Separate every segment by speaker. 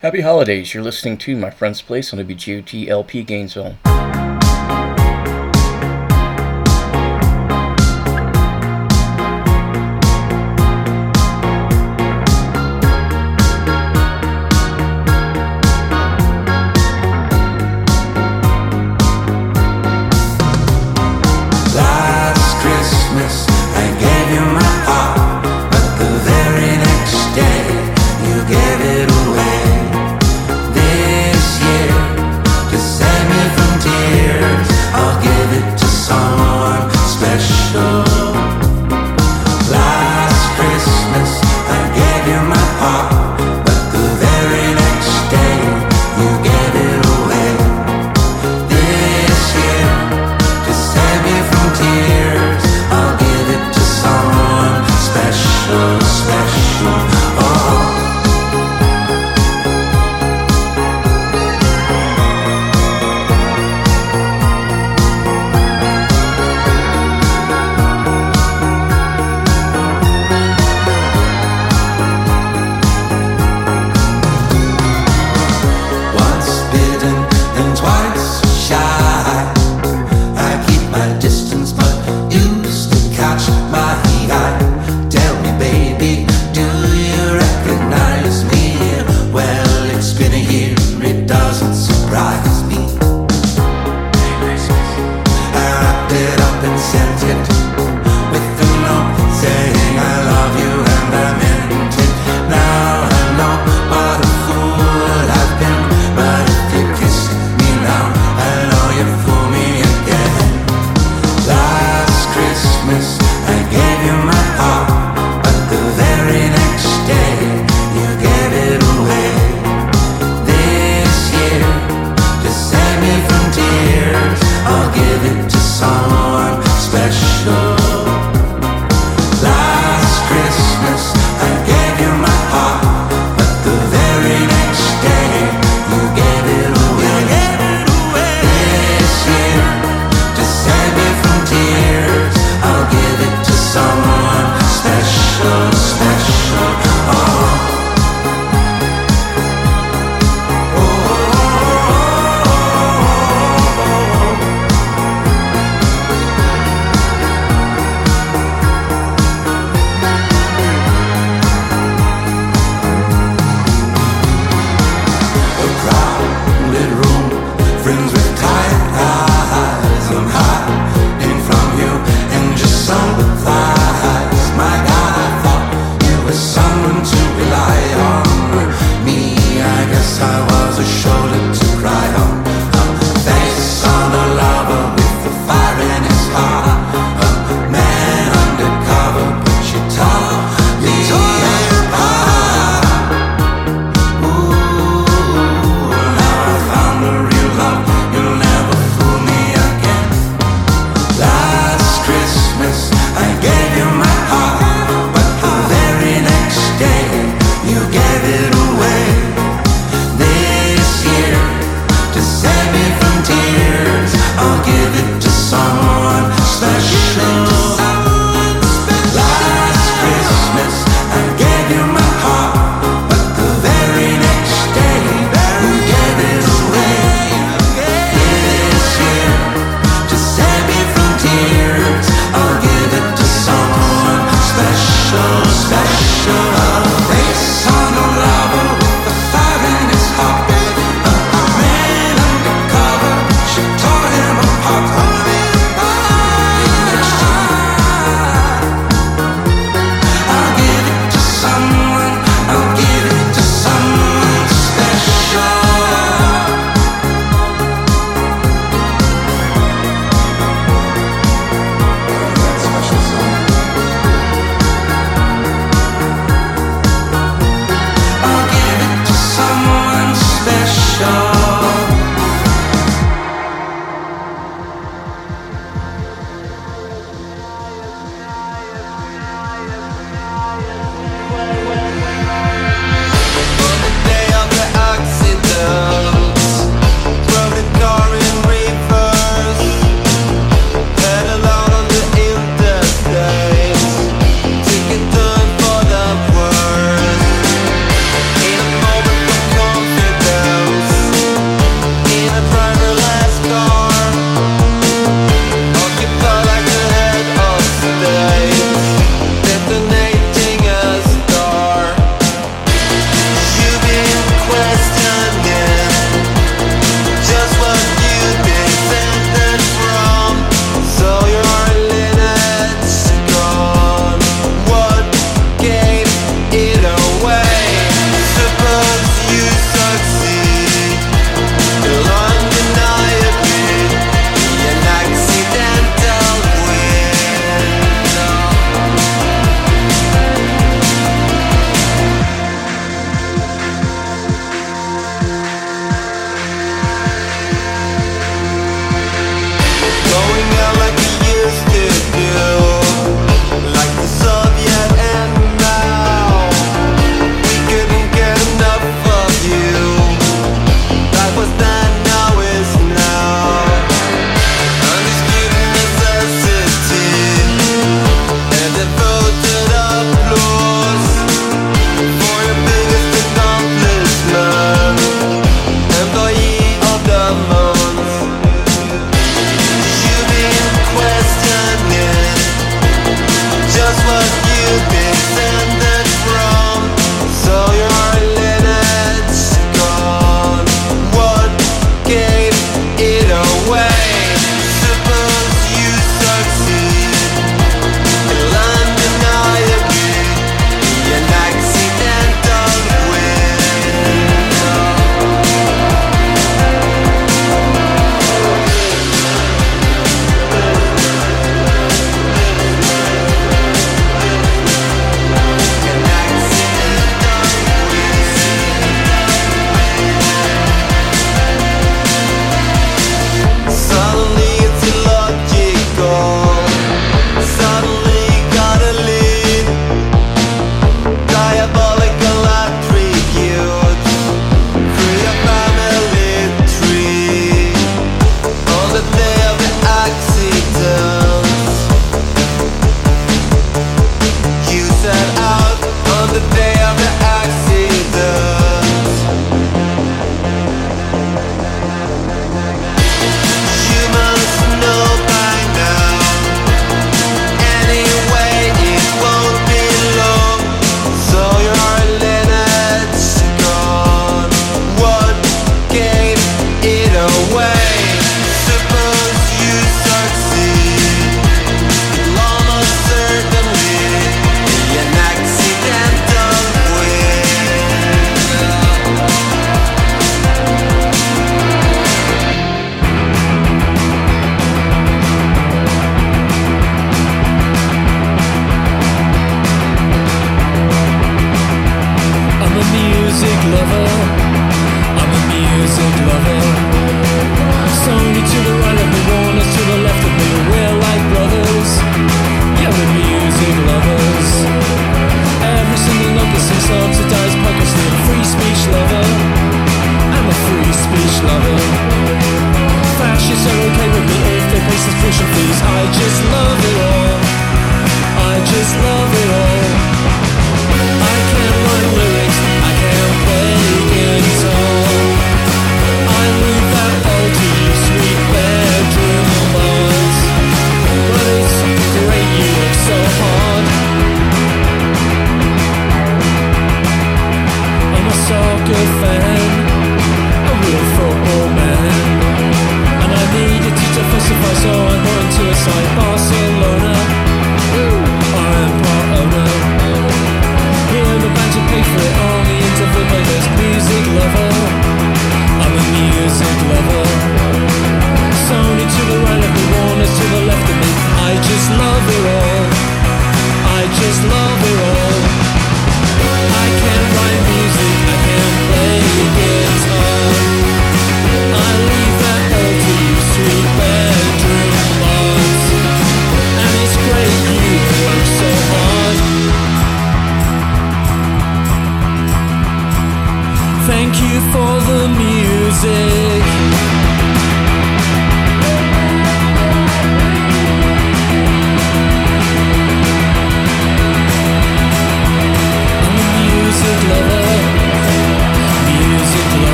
Speaker 1: Happy holidays. You're listening to My Friend's Place on WGOT LP Gainesville.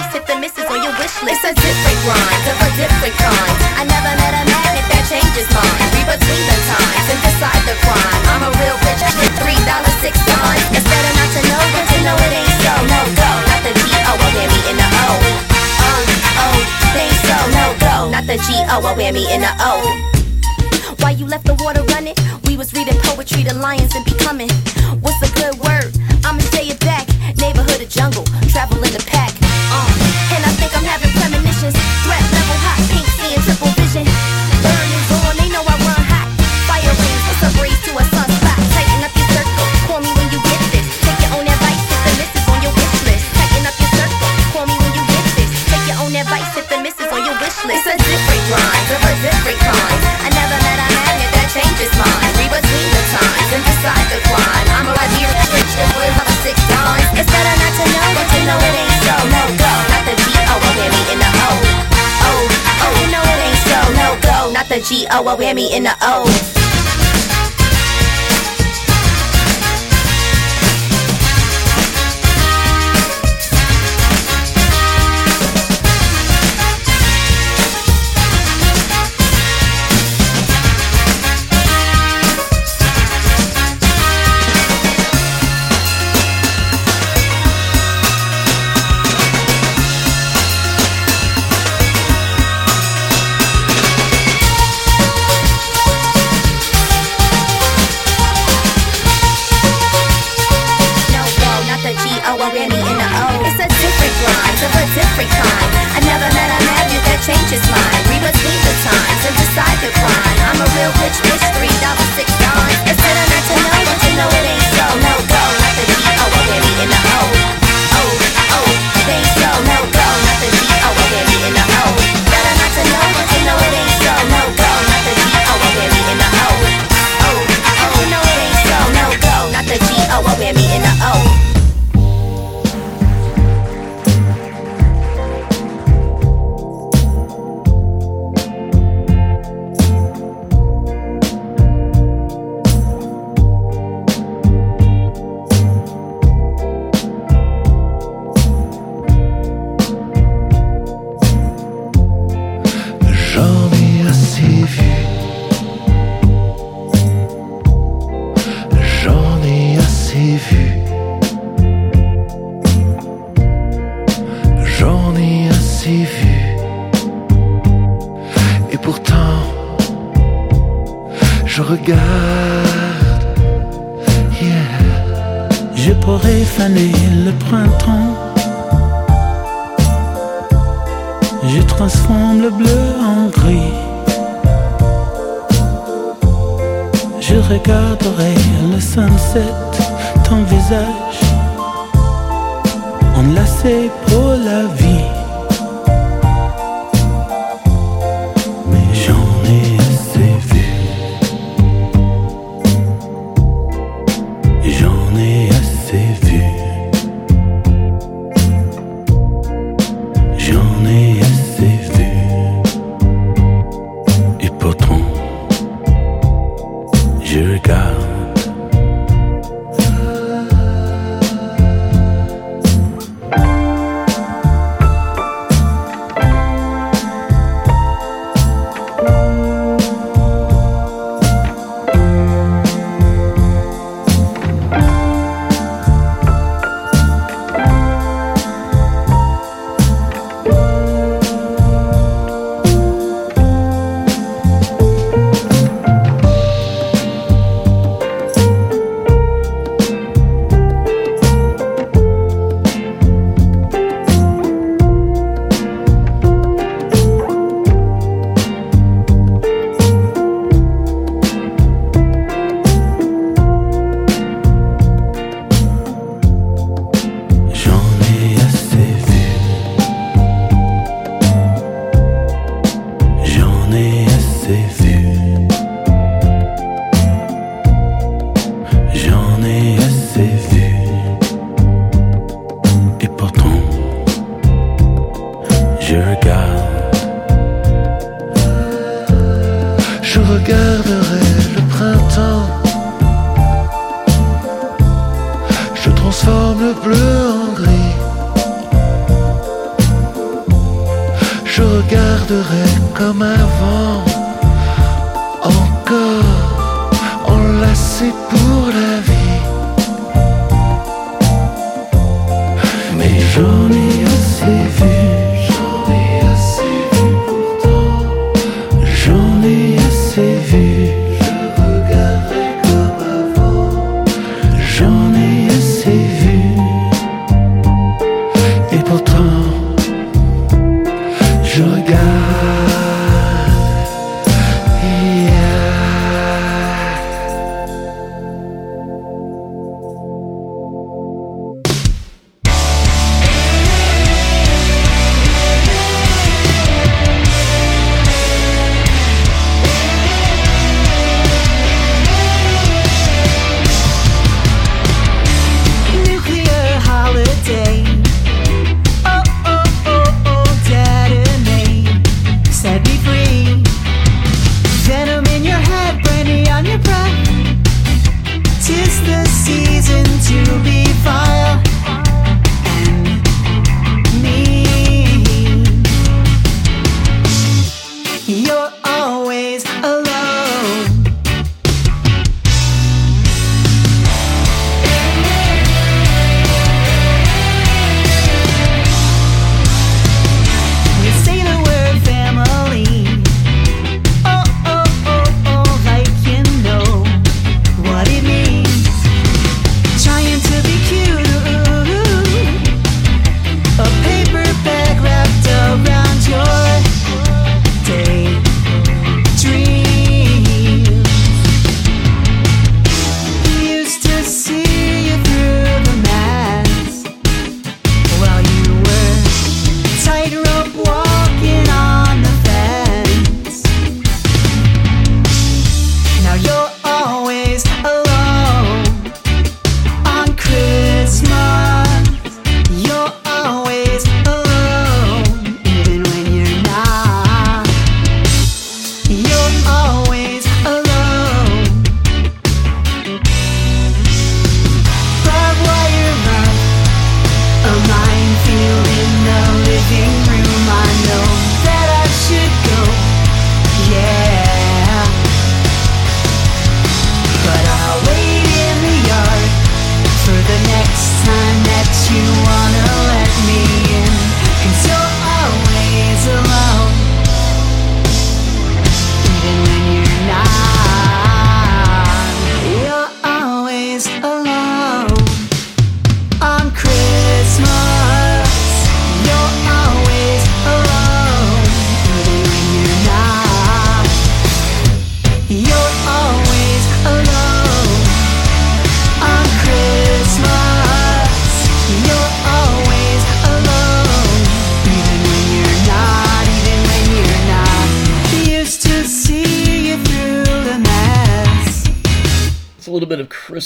Speaker 2: nice if the miss on
Speaker 3: your wish list. It's a different grind of a different kind. I never met a magnet that changes mine. Be between the times and decide the crime. I'm a real bitch with three dollars six times. It's better not to know than to know it ain't so. No go, not the G O O M E in the O. Um, oh, think so. No go, not the G O O M E in the O. Why you left the water running? We was reading poetry to lions and becoming. What's a good word? I'ma stay it back. Neighborhood of jungle, travel in the pack. Uh, and I think I'm having She oh whammy in the O.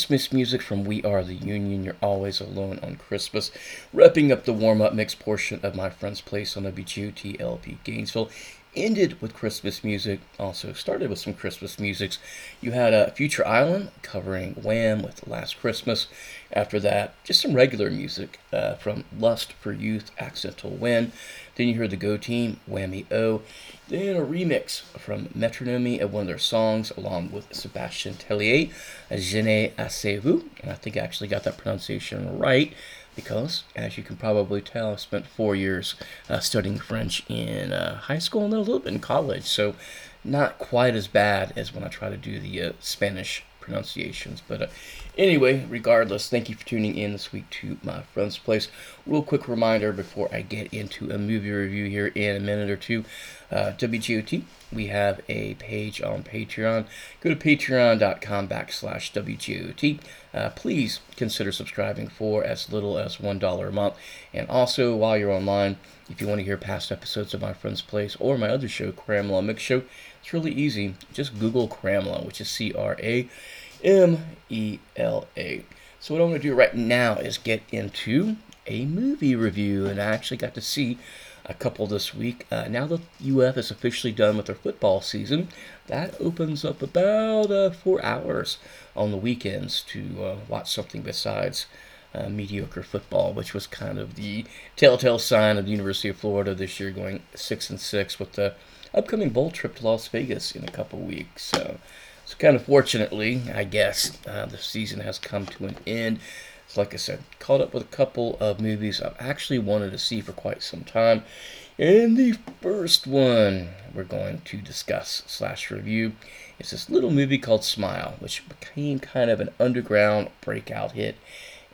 Speaker 4: Christmas
Speaker 5: music from We Are the Union. You're always alone on Christmas. Wrapping up the warm up mix portion of my friend's place on WGOT LP Gainesville. Ended with Christmas music. Also started with some Christmas musics. You had uh, Future Island covering Wham with Last Christmas. After that, just some regular music uh, from Lust for Youth, Accidental Win. Then you heard the Go Team, Whammy O. Then a remix from Metronomy of one of their songs, along with Sébastien Tellier, Je ne assez vous. And I think I actually got that pronunciation right because, as you can probably tell, I spent four years uh, studying French in uh, high school and then a little bit in college. So, not quite as bad as when I try to do the uh, Spanish pronunciations. But uh, anyway, regardless, thank you for tuning in this week to my friend's place. Real quick reminder before I get into a movie review here in a minute or two. Uh, WGOT, we have a page on Patreon. Go to patreon.com backslash WGOT. Uh, please consider subscribing for as little as $1 a month. And also, while you're online, if you want to hear past episodes of My Friend's Place or my other show, Cramela Mix Show, it's really easy. Just Google Cramela, which is C R A M E L A. So, what I'm going to do right now is get into a movie review, and I actually got to see a couple this week. Uh, now that UF is officially done with their football season, that opens up about uh, four hours on the weekends to uh, watch something besides uh, mediocre football, which was kind of the telltale sign of the University of Florida this year, going six and six with the upcoming bowl trip to Las Vegas in a couple weeks. So, so kind of fortunately, I guess uh, the season has come to an end. Like I said, caught up with a couple of movies I've actually wanted to see for quite some time. And the first one we're going to discuss slash review is this little movie called Smile, which became kind of an underground breakout hit.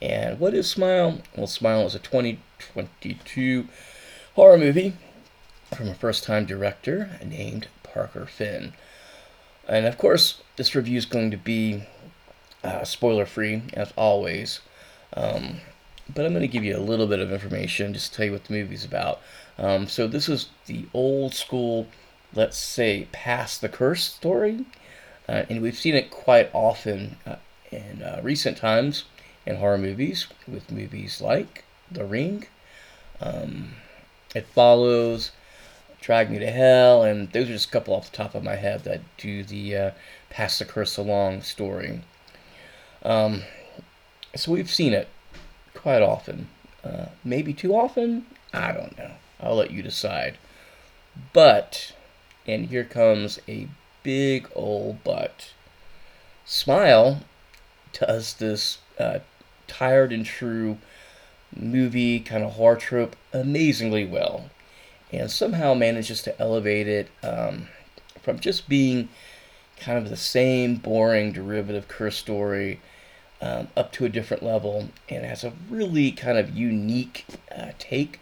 Speaker 5: And what is Smile? Well, Smile is a 2022 horror movie from a first time director named Parker Finn. And of course, this review is going to be uh, spoiler free, as always. Um, but I'm going to give you a little bit of information, just to tell you what the movie's about. Um, so, this is the old school, let's say, past the curse story. Uh, and we've seen it quite often uh, in uh, recent times in horror movies, with movies like The Ring, um, It Follows, Drag Me to Hell, and those are just a couple off the top of my head that do the uh, Pass the Curse Along story. Um, so we've seen it quite often. Uh, maybe too often? I don't know. I'll let you decide. But, and here comes a big old but. Smile does this uh, tired and true movie kind of horror trope amazingly well and somehow manages to elevate it um, from just being kind of the same boring derivative curse story um, up to a different level and has a really kind of unique uh, take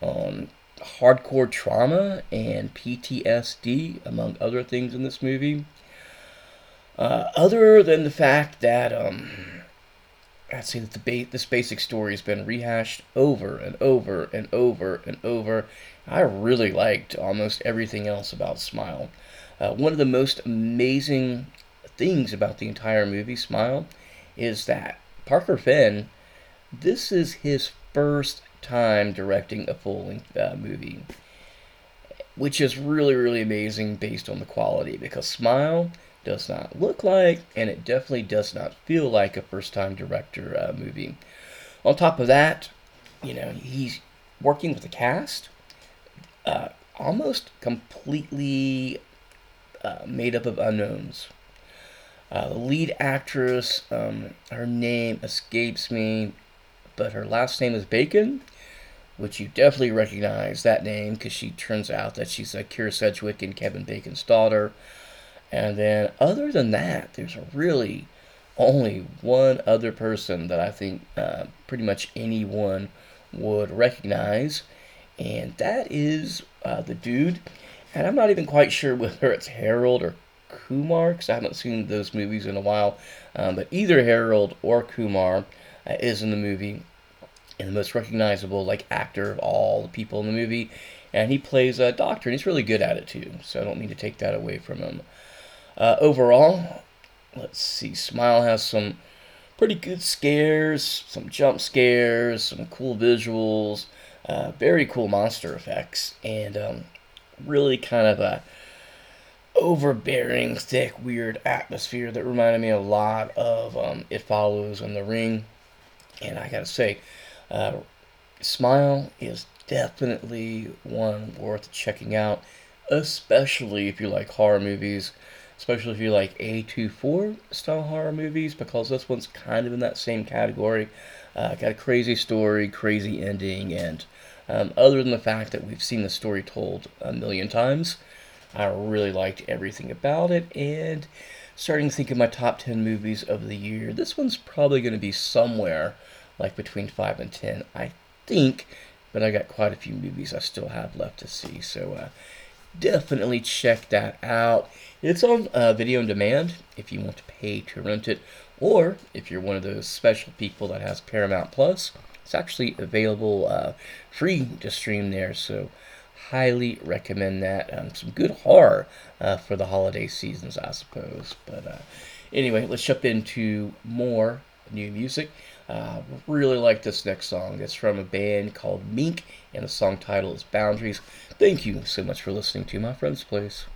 Speaker 5: on hardcore trauma and PTSD, among other things in this movie. Uh, other than the fact that um, I'd say that the ba- this basic story has been rehashed over and over and over and over. I really liked almost everything else about Smile. Uh, one of the most amazing things about the entire movie, Smile, is that Parker Finn, this is his first time directing a full length uh, movie, which is really, really amazing based on the quality because Smile does not look like, and it definitely does not feel like a first time director uh, movie. On top of that, you know, he's working with a cast uh, almost completely uh, made up of unknowns. Uh, the lead actress, um, her name escapes me, but her last name is Bacon, which you definitely recognize that name because she turns out that she's uh, Kyra Sedgwick and Kevin Bacon's daughter. And then, other than that, there's really only one other person that I think uh, pretty much anyone would recognize, and that is uh, the dude. And I'm not even quite sure whether it's Harold or Kumar, because I haven't seen those movies in a while. Um, but either Harold or Kumar uh, is in the movie, and the most recognizable like actor of all the people in the movie. And he plays a doctor, and he's really good at it too. So I don't mean to take that away from him. Uh, overall, let's see. Smile has some pretty good scares, some jump scares, some cool visuals, uh, very cool monster effects, and um, really kind of a overbearing, thick, weird atmosphere that reminded me a lot of um, It Follows and The Ring. And I gotta say, uh, Smile is definitely one worth checking out, especially if you like horror movies especially if you like A24 style horror movies, because this one's kind of in that same category. Uh, got a crazy story, crazy ending, and um, other than the fact that we've seen the story told a million times, I really liked everything about it. And starting to think of my top 10 movies of the year, this one's probably going to be somewhere like between 5 and 10, I think. But I got quite a few movies I still have left to see, so uh, definitely check that out. It's on uh, video on demand if you want to pay to rent it, or if you're one of those special people that has Paramount Plus, it's actually available uh, free to stream there. So, highly recommend that. Um, some good horror uh, for the holiday seasons, I suppose. But uh, anyway, let's jump into more new music.
Speaker 6: Uh, really like this next song. It's from a band called Mink, and the song title is Boundaries. Thank you so much for listening to My Friend's Place.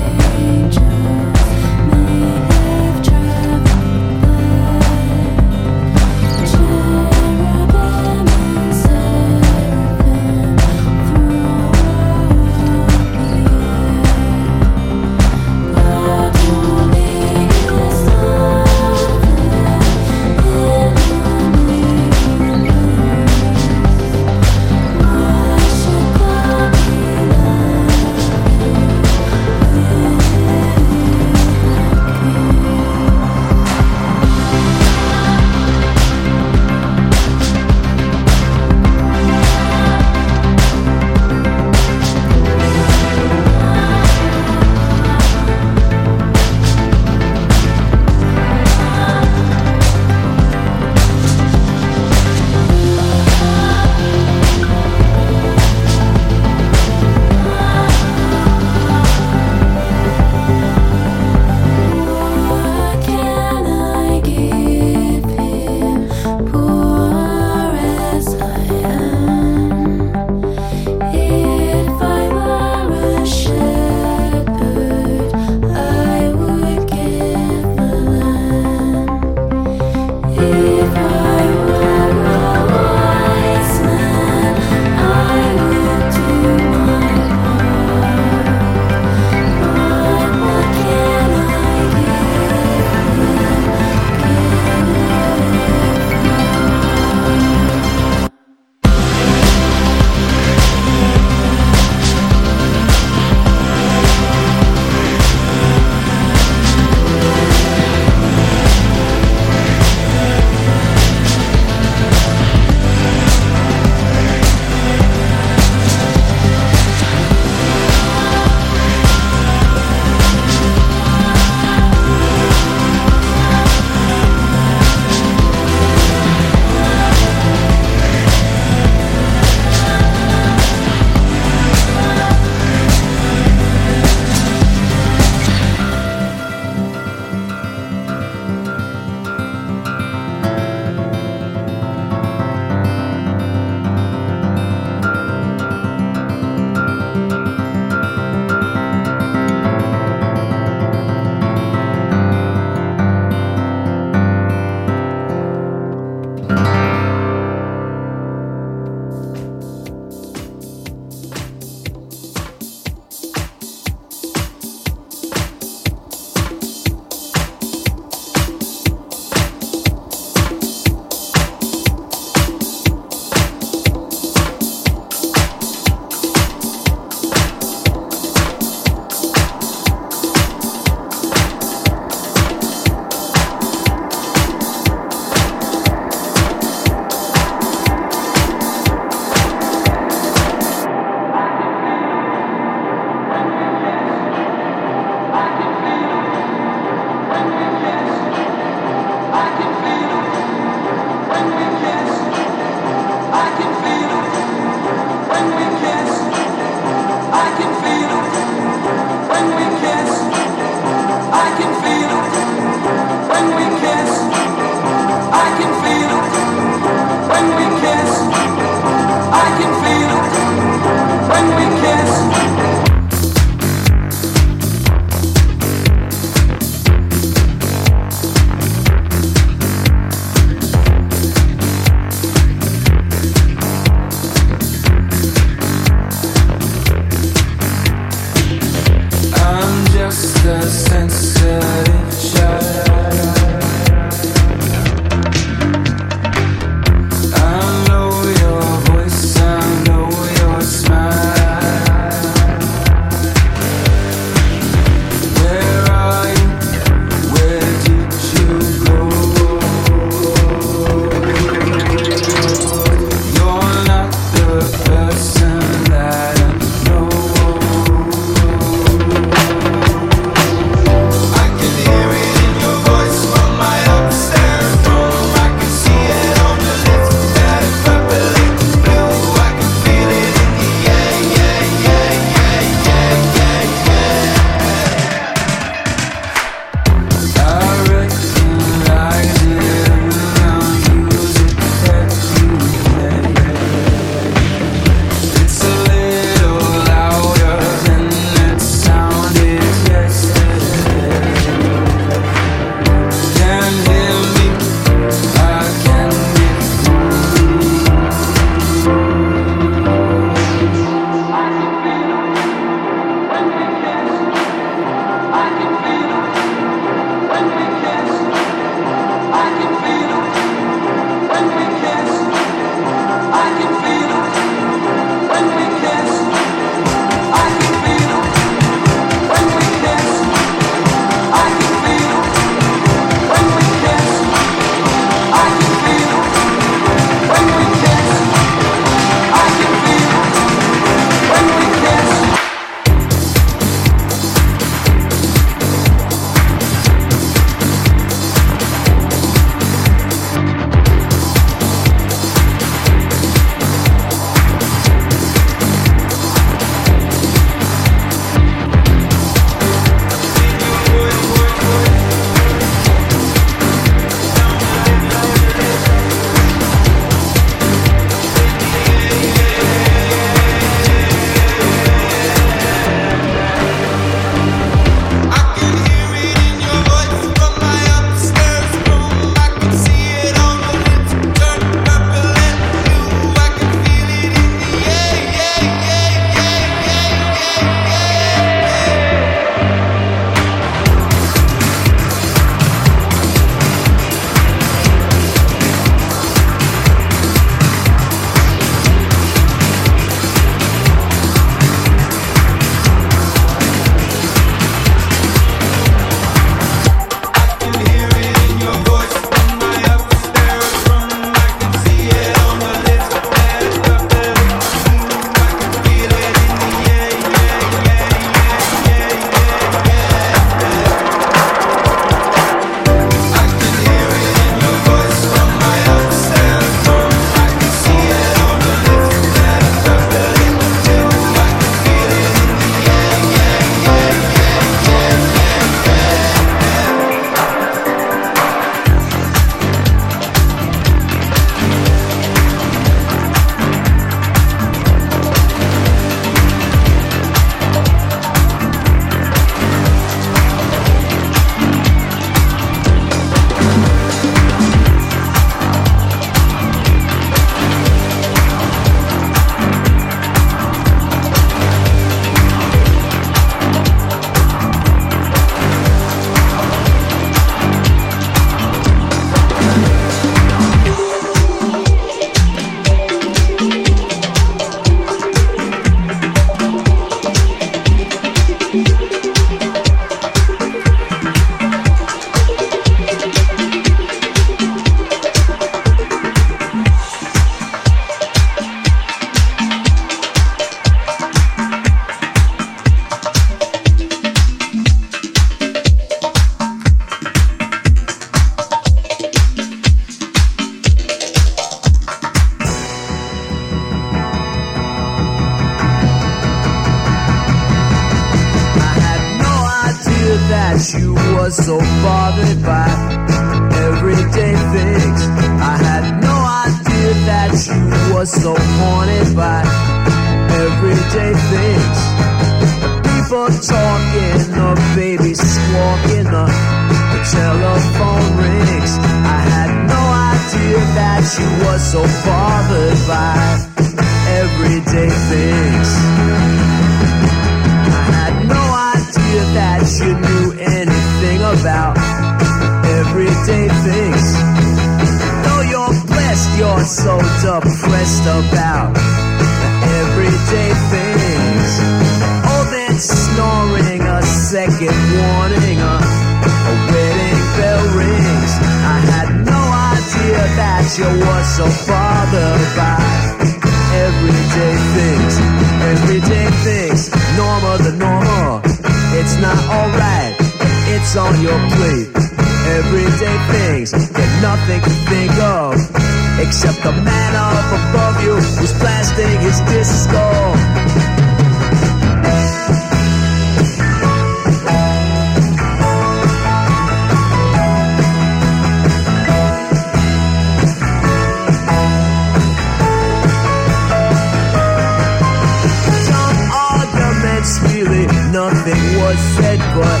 Speaker 7: Said but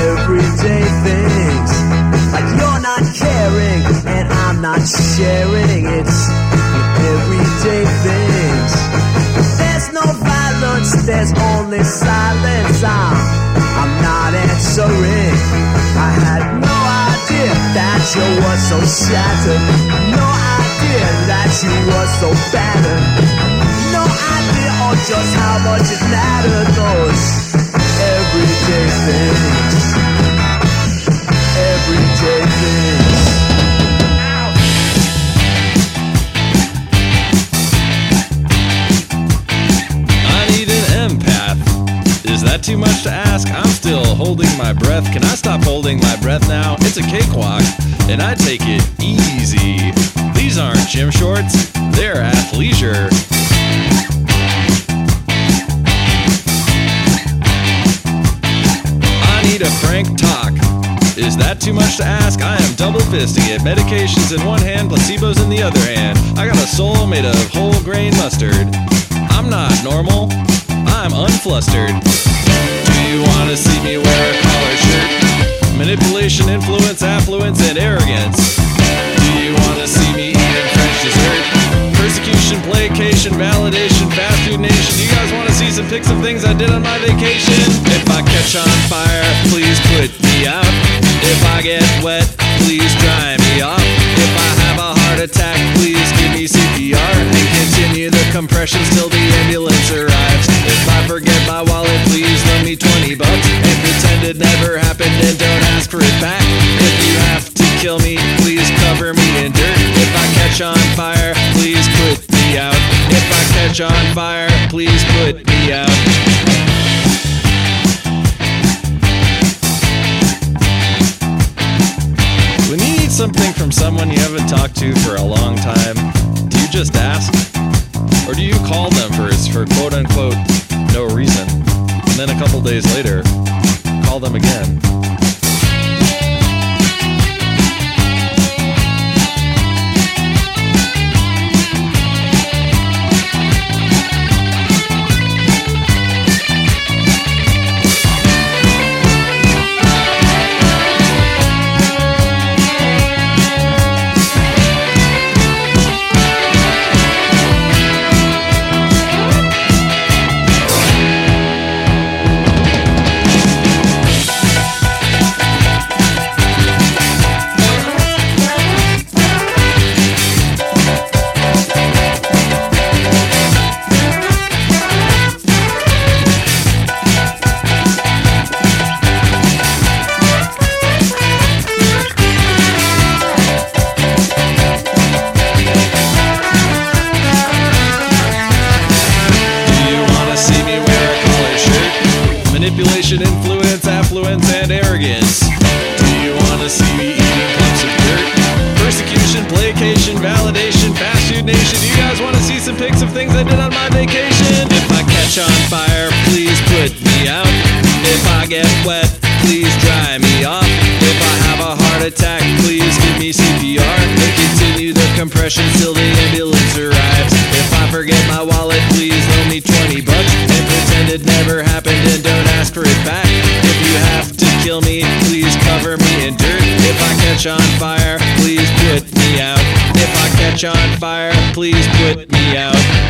Speaker 7: everyday things. Like you're not caring and I'm not sharing. It's everyday things. There's no violence, there's only silence. I'm, I'm not answering. I had no idea that you were so shattered. No idea that you were so battered. No idea or just how much it mattered. Those everyday things. Everyday things.
Speaker 8: I need an empath. Is that too much to ask? I'm still holding my breath. Can I stop holding my breath now? It's a cakewalk, and I take it easy. These aren't gym shorts, they're athleisure. A frank talk. Is that too much to ask? I am double fisting it. Medications in one hand, placebos in the other hand. I got a soul made of whole grain mustard. I'm not normal. I'm unflustered. Do you want to see me wear a collar shirt? Manipulation, influence, affluence, and arrogance. Do you want to see me eating French dessert? Persecution, placation, validation, fast food nation. You guys want to see some pics of things I did on my vacation? If I catch on fire, please put me out. If I get wet, please dry me off. If I have a heart attack, please give me CPR and continue the compressions till the ambulance arrives. If I forget my wallet, please loan me 20 bucks and pretend it never happened and don't ask for it back. If you have to kill me, please cover me in dirt. Catch on fire, please put me out. If I catch on fire, please put me out. When you need something from someone you haven't talked to for a long time, do you just ask? Or do you call them first for quote unquote no reason? And then a couple days later, call them again. things I did on my vacation. If I catch on fire, please put me out. If I get wet, please
Speaker 9: dry
Speaker 8: me off. If I have a heart attack, please give me CPR. And continue the compression
Speaker 9: till the ambulance arrives. If I forget my wallet, please loan me 20 bucks. And pretend it never happened and don't ask for it back. If you have to kill me, please cover me in dirt. If I catch on fire, please put me out. If I catch on fire, please put me out.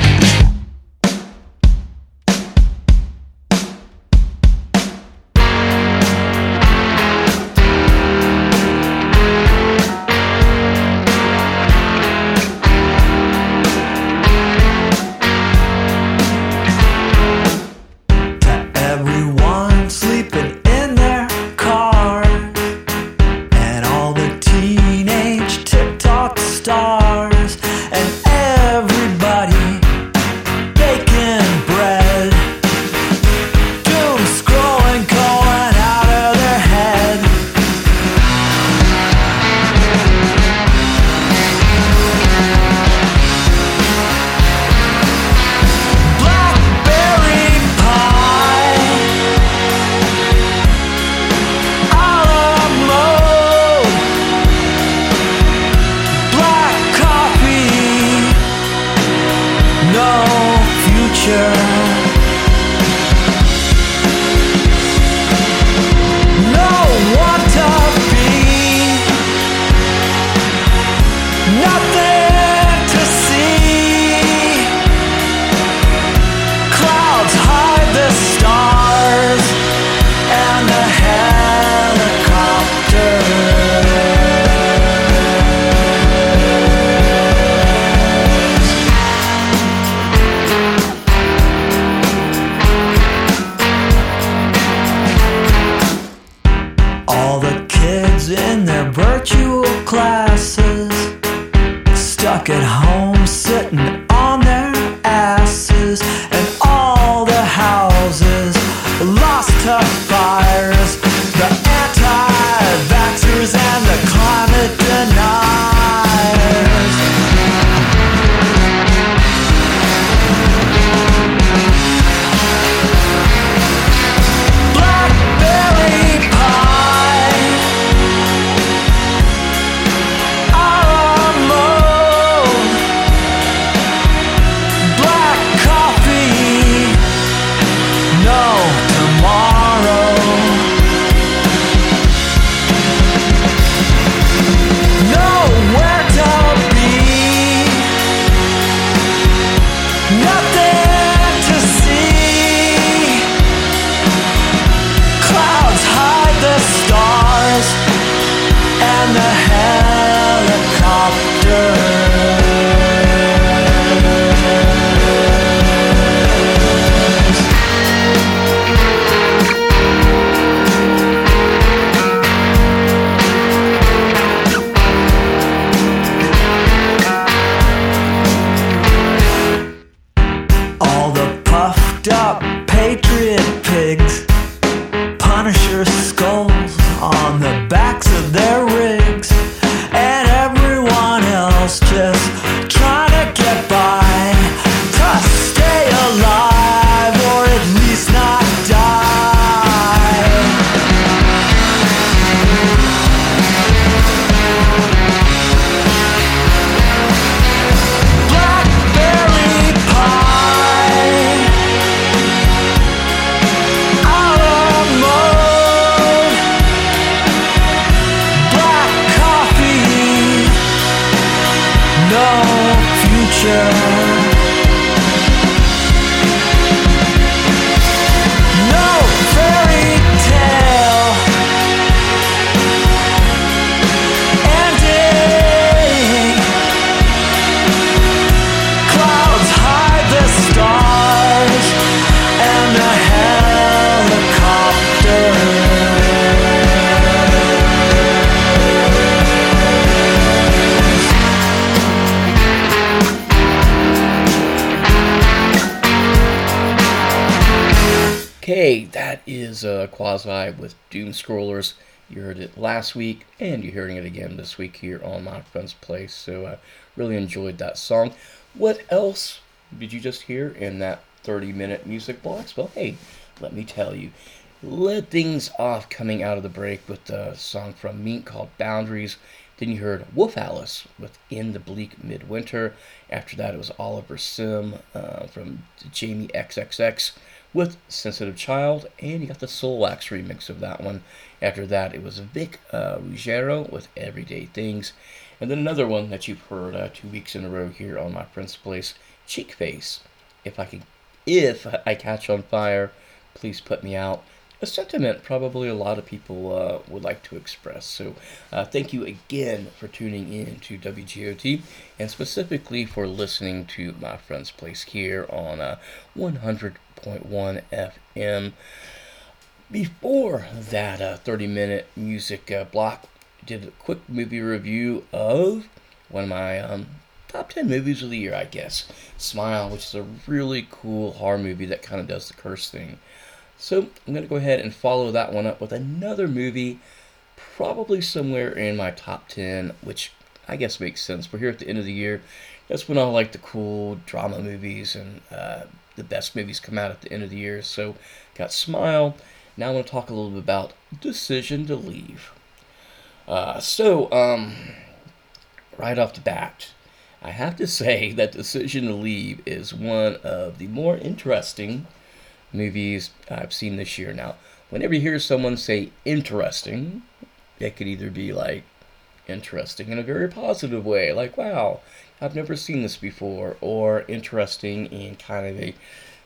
Speaker 5: Quasi with Doom Scrollers. You heard it last week, and you're hearing it again this week here on My Friend's Place. So I really enjoyed that song. What else did you just hear in that 30 minute music box? Well, hey, let me tell you. Led things off coming out of the break with a song from Meat called Boundaries. Then you heard Wolf Alice with In the Bleak Midwinter. After that, it was Oliver Sim uh, from Jamie XXX with Sensitive Child, and you got the Soulwax remix of that one. After that, it was Vic uh, Ruggiero with Everyday Things. And then another one that you've heard uh, two weeks in a row here on my Friend's Place, Cheekface. If I can, if I catch on fire, please put me out. A sentiment probably a lot of people uh, would like to express. So, uh, thank you again for tuning in to WGOT and specifically for listening to my friend's place here on uh, 100. 95.1 FM. Before that uh, 30 minute music uh, block, did a quick movie review of one of my um, top 10 movies of the year, I guess. Smile, which is a really cool horror movie that kind of does the curse thing. So I'm going to go ahead and follow that one up with another movie, probably somewhere in my top 10, which I guess makes sense. We're here at the end of the year. That's when I like the cool drama movies and uh, the best movies come out at the end of the year. So got Smile. Now I want to talk a little bit about Decision to Leave. Uh, so, um, right off the bat, I have to say that Decision to Leave is one of the more interesting movies I've seen this year. Now, whenever you hear someone say interesting, it could either be like interesting in a very positive way, like, wow, I've never seen this before, or interesting in kind of a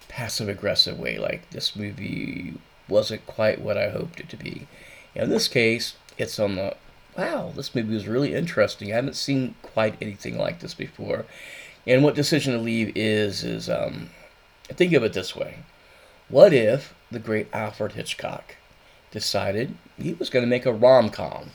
Speaker 5: passive aggressive way, like this movie wasn't quite what I hoped it to be. In this case, it's on the wow, this movie was really interesting. I haven't seen quite anything like this before. And what Decision to Leave is, is um, think of it this way. What if the great Alfred Hitchcock decided he was going to make a rom com?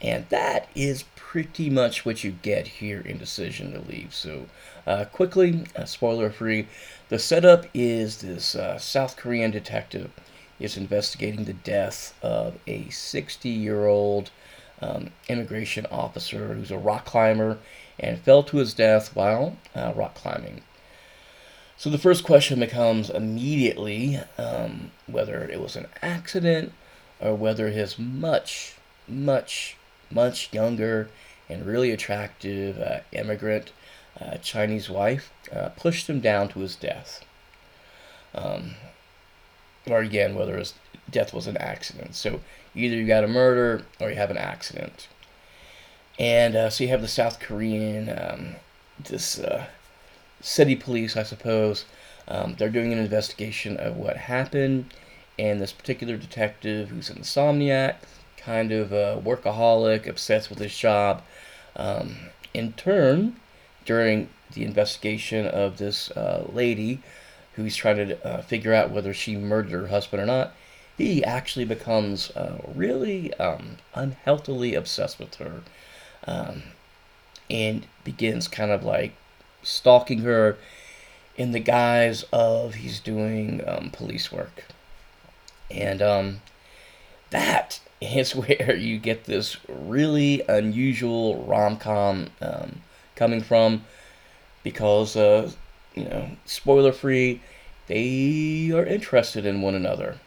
Speaker 5: And that is pretty much what you get here in Decision to Leave. So, uh, quickly, uh, spoiler free, the setup is this uh, South Korean detective is investigating the death of a 60 year old um, immigration officer who's a rock climber and fell to his death while uh, rock climbing. So the first question becomes immediately um, whether it was an accident or whether his much, much, much younger and really attractive uh, immigrant uh, Chinese wife uh, pushed him down to his death. Um, or again, whether his death was an accident. So either you got a murder or you have an accident. And uh, so you have the South Korean, um, this uh, city police, I suppose. Um, they're doing an investigation of what happened, and this particular detective, who's an insomniac, kind of a workaholic, obsessed with his job, um, in turn, during the investigation of this uh, lady, who he's trying to uh, figure out whether she murdered her husband or not, he actually becomes uh, really um, unhealthily obsessed with her um, and begins kind of like stalking her in the guise of he's doing um, police work. And um, that is where you get this really unusual rom com um, coming from because, uh, you know, spoiler free, they are interested in one another.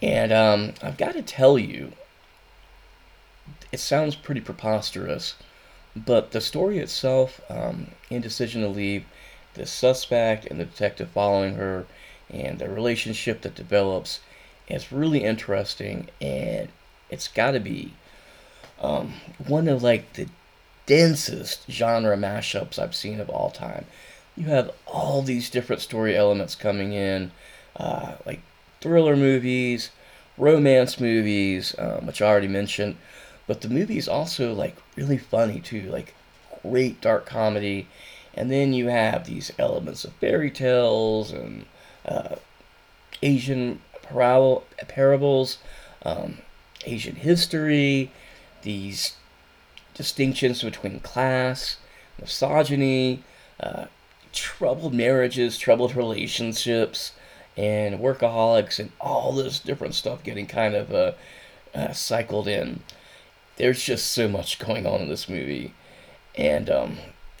Speaker 5: And um, I've got to tell you, it sounds pretty preposterous, but the story itself, um, in Decision to Leave, the suspect and the detective following her, and the relationship that develops, is really interesting, and it's got to be um, one of like the densest genre mashups I've seen of all time. You have all these different story elements coming in, uh, like thriller movies, romance movies, um, which I already mentioned, but the movie is also like really funny too, like great dark comedy, and then you have these elements of fairy tales and uh, Asian parable, parables, um, Asian history, these distinctions between class, misogyny, uh, troubled marriages, troubled relationships, and workaholics, and all this different stuff getting kind of uh, uh, cycled in. There's just so much going on in this movie, and um,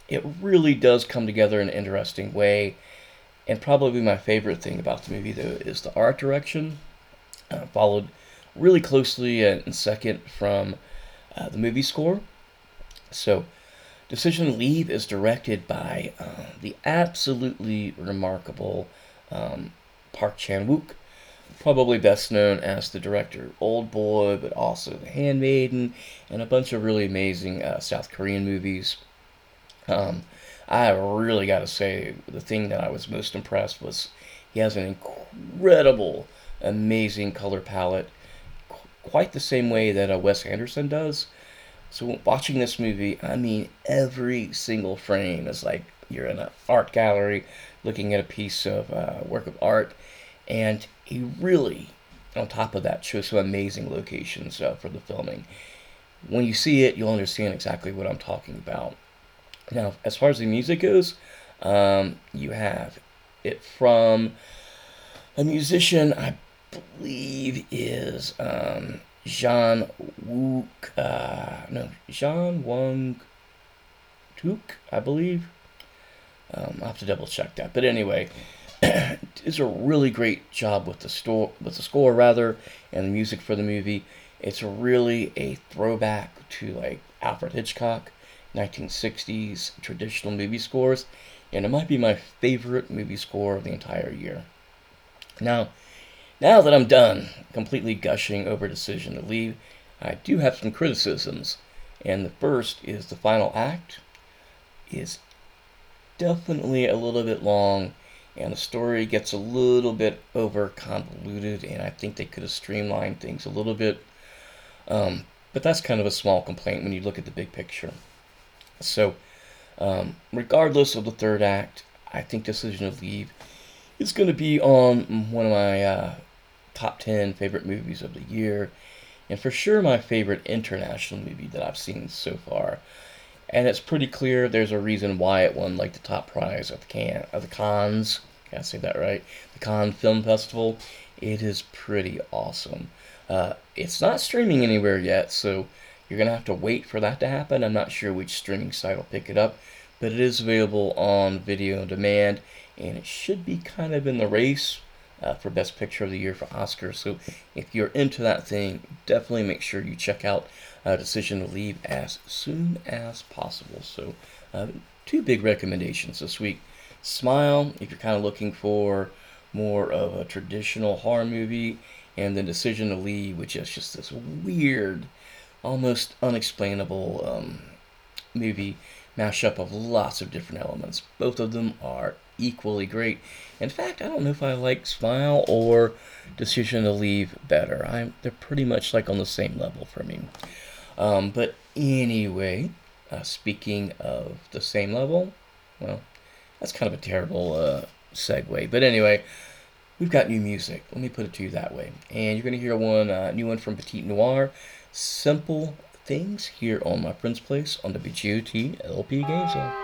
Speaker 5: it really does come together in an interesting way. And probably my favorite thing about the movie, though, is the art direction. Uh, followed really closely and second from uh, the movie score. So, Decision Leave is directed by uh, the absolutely remarkable um, Park Chan Wook, probably best known as the director Old Boy, but also The Handmaiden, and a bunch of really amazing uh, South Korean movies. Um, I really got to say, the thing that I was most impressed was he has an incredible, amazing color palette, qu- quite the same way that uh, Wes Anderson does. So watching this movie, I mean, every single frame is like you're in an art gallery looking at a piece of uh, work of art, and he really, on top of that, chose some amazing locations uh, for the filming. When you see it, you'll understand exactly what I'm talking about. Now, as far as the music goes, um, you have it from a musician I believe is um, Jean Wook, uh, no, Jean Wong Tuk, I believe. Um, I'll have to double check that. But anyway, it's a really great job with the store, with the score rather, and the music for the movie. It's really a throwback to like Alfred Hitchcock, 1960s traditional movie scores, and it might be my favorite movie score of the entire year. Now, now that I'm done completely gushing over Decision to Leave, I do have some criticisms, and the first is the final act is definitely a little bit long, and the story gets a little bit over convoluted, and I think they could have streamlined things a little bit. Um, but that's kind of a small complaint when you look at the big picture. So, um, regardless of the third act, I think Decision to Leave is going to be on one of my uh, top 10 favorite movies of the year, and for sure my favorite international movie that I've seen so far. And it's pretty clear there's a reason why it won like the top prize at the can at the Cannes. Can I say that right? The Cannes Film Festival. It is pretty awesome. Uh, it's not streaming anywhere yet, so you're gonna have to wait for that to happen. I'm not sure which streaming site will pick it up, but it is available on video on demand, and it should be kind of in the race uh, for Best Picture of the Year for Oscars. So if you're into that thing, definitely make sure you check out uh, Decision to Leave as soon as possible. So uh, two big recommendations this week. Smile if you're kind of looking for more of a traditional horror movie, and then Decision to Leave, which is just this weird, almost unexplainable um, movie mashup of lots of different elements. Both of them are equally great. In fact, I don't know if I like Smile or Decision to Leave better. I'm, they're pretty much like on the same level for me. Um, but anyway, uh, speaking of the same level, well, that's kind of a terrible uh, segue. But anyway, we've got new music. Let me put it to you that way. And you're going to hear one uh, new one from Petite Noir, Simple Things, here on My Friend's Place on the WGOT LP Game Zone.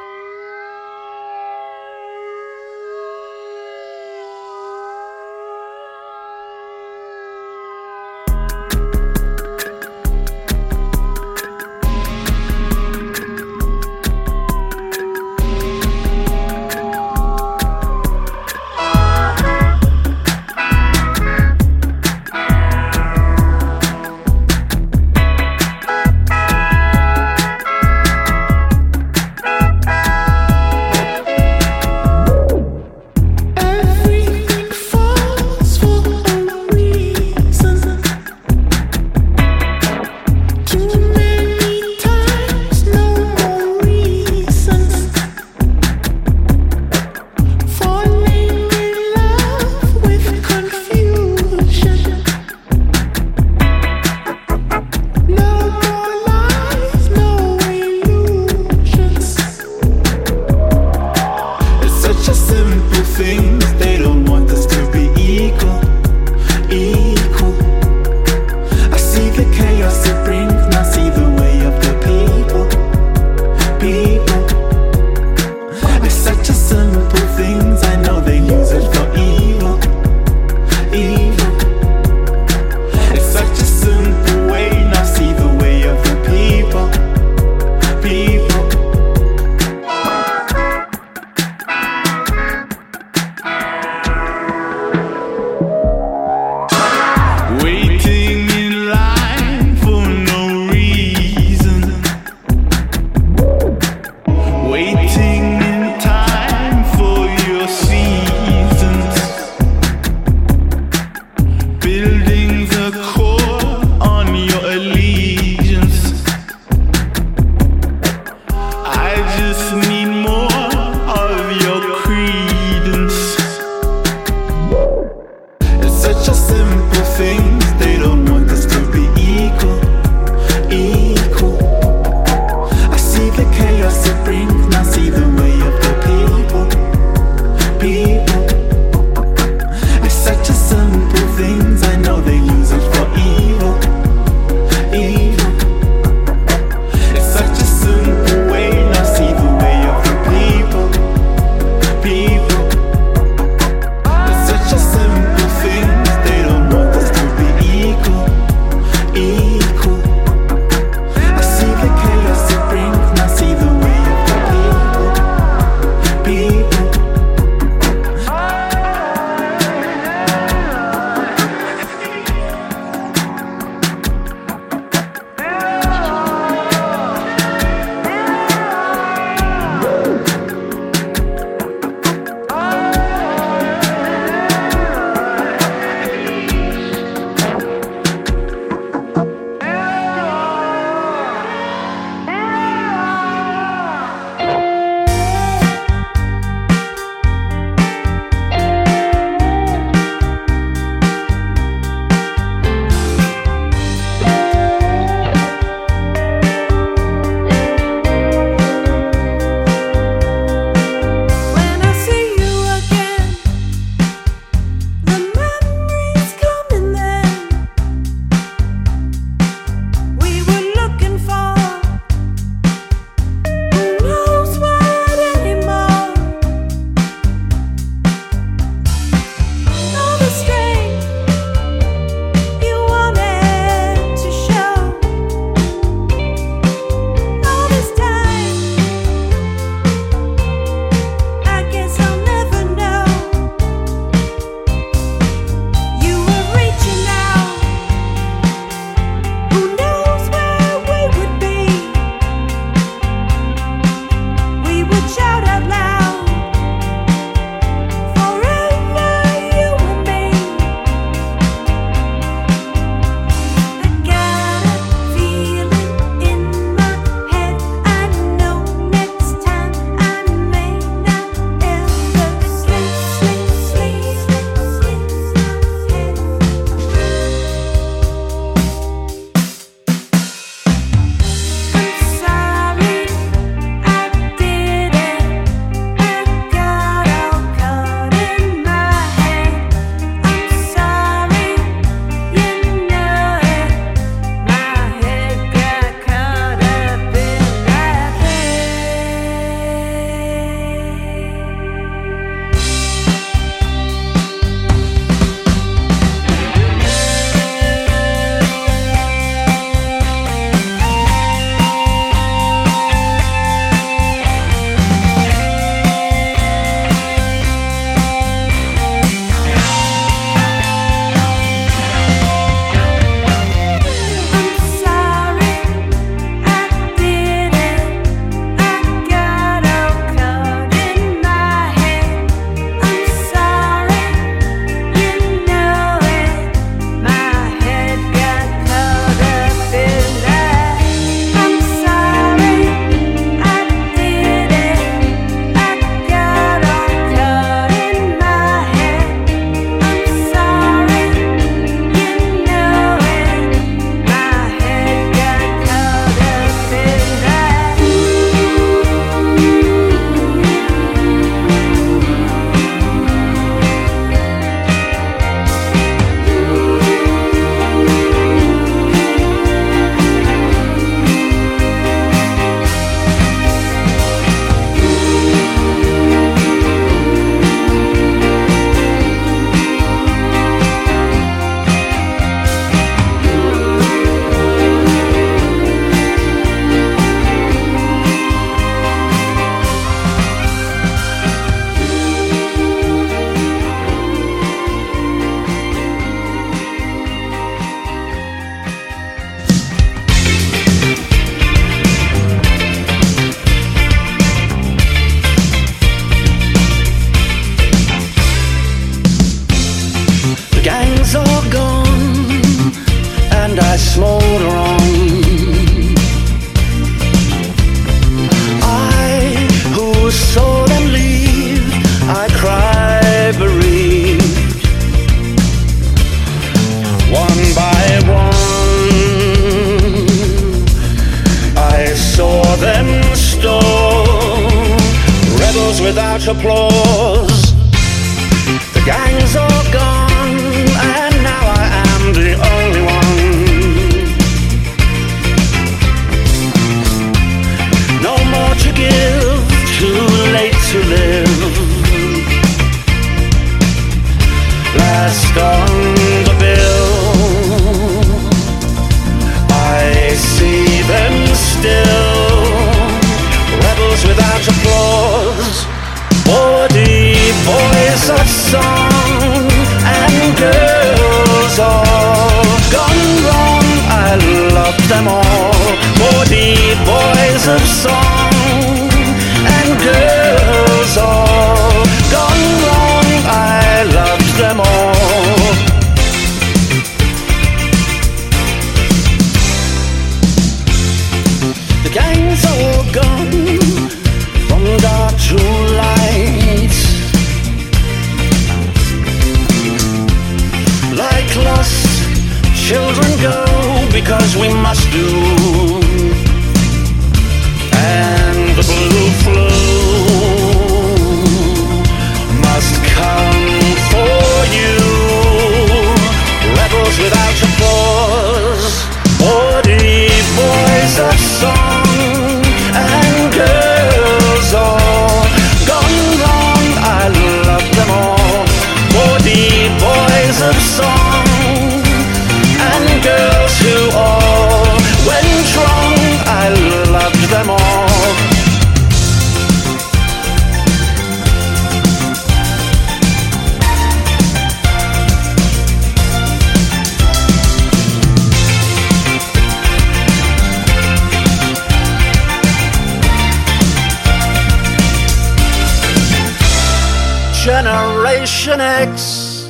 Speaker 10: Generation X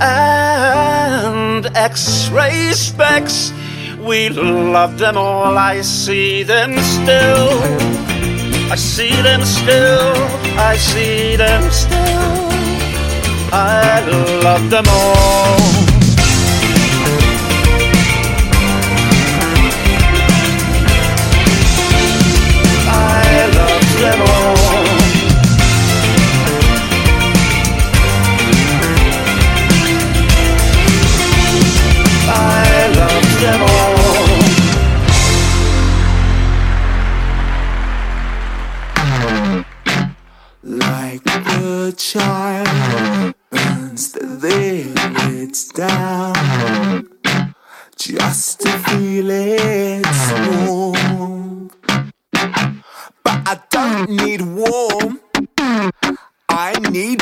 Speaker 10: and X-ray specs. We love them all. I see them still. I see them still. I see them still. I love them all. I love them all.
Speaker 11: down just to feel it warm. But I don't need warm, I need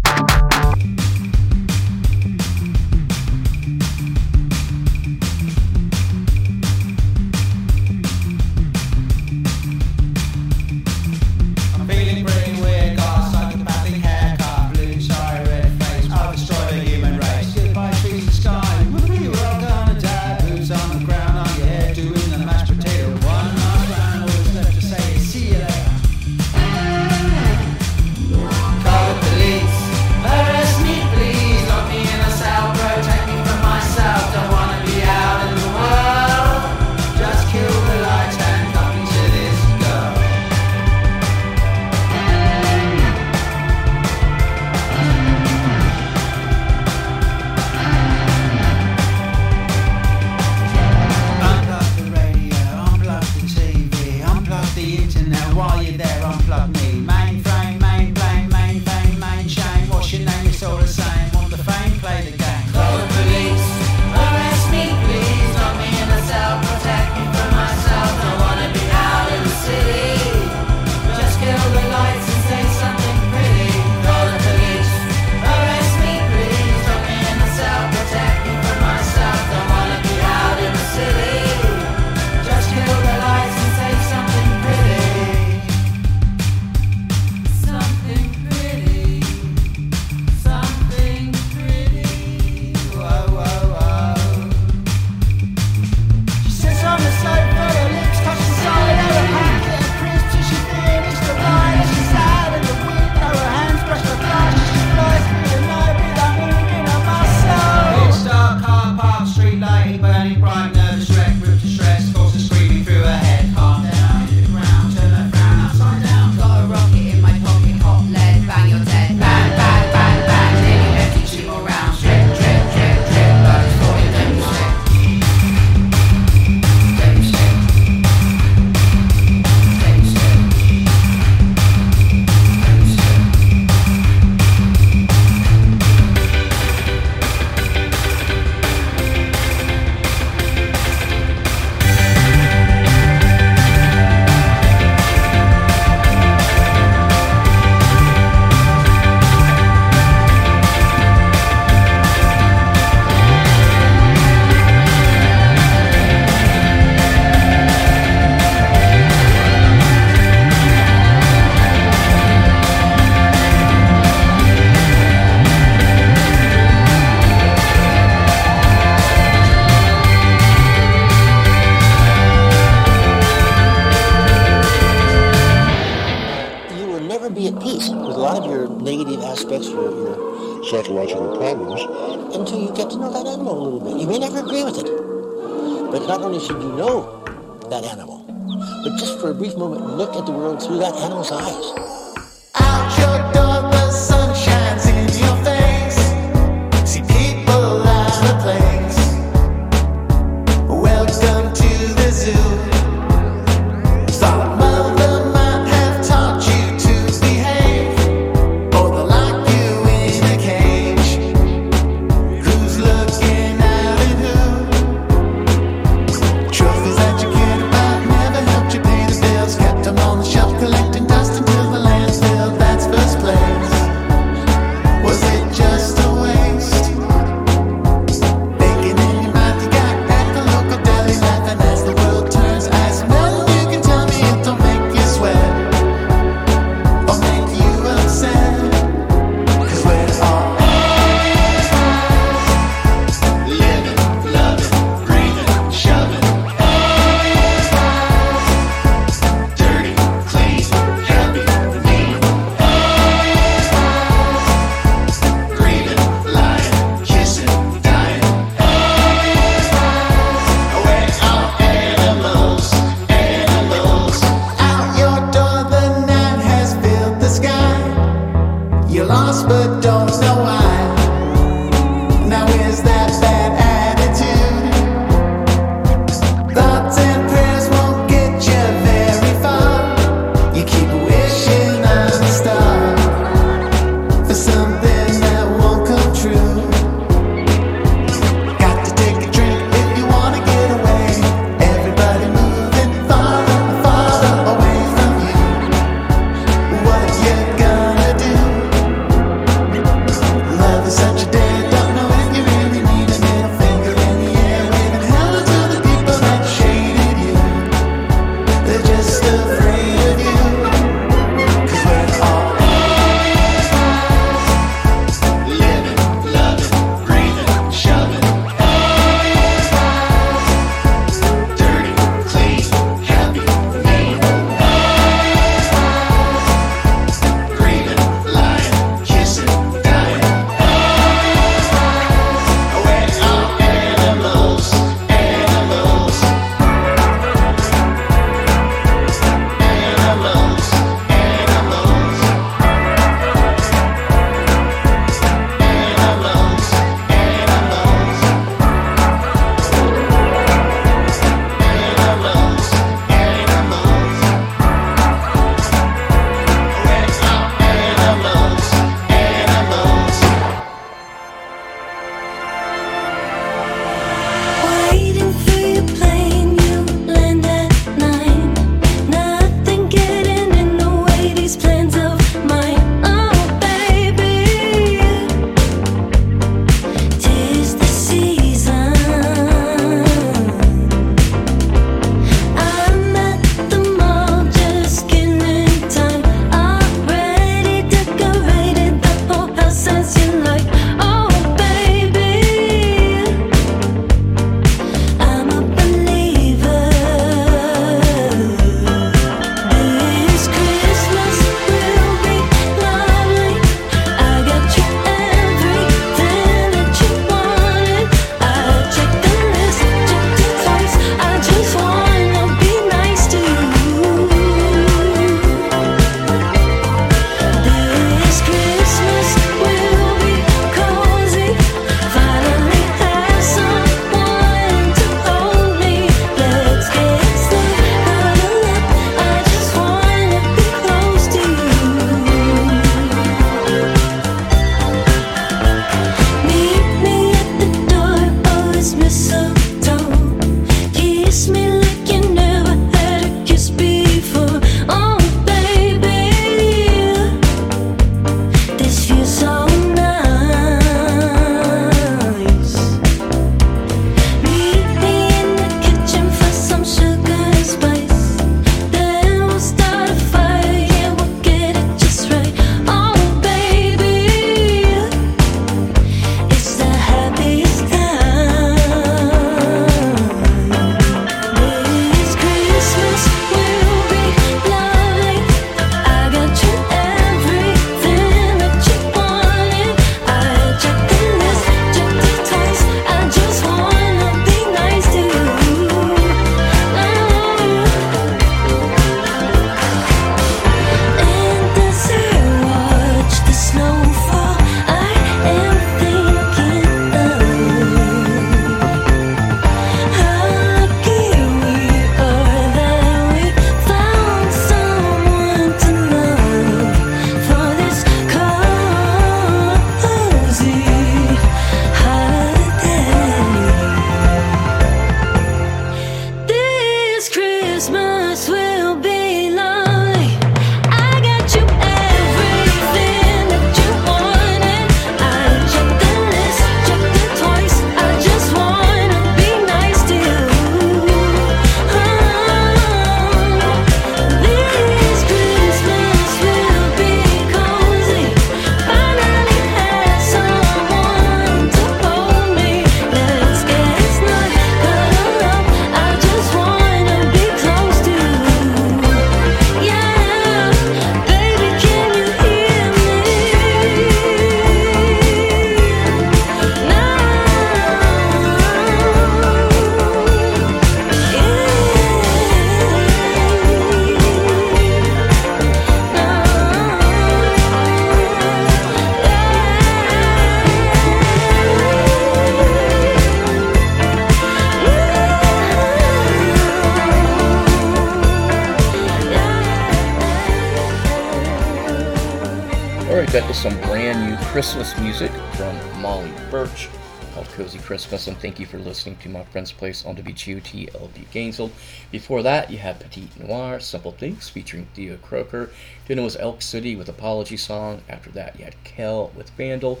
Speaker 5: Christmas music from Molly Burch called Cozy Christmas, and thank you for listening to my friend's place on WGOT LP Gainesville. Before that, you had Petite Noir, Simple Things featuring Theo Croker. Then it was Elk City with Apology Song. After that, you had Kel with Vandal.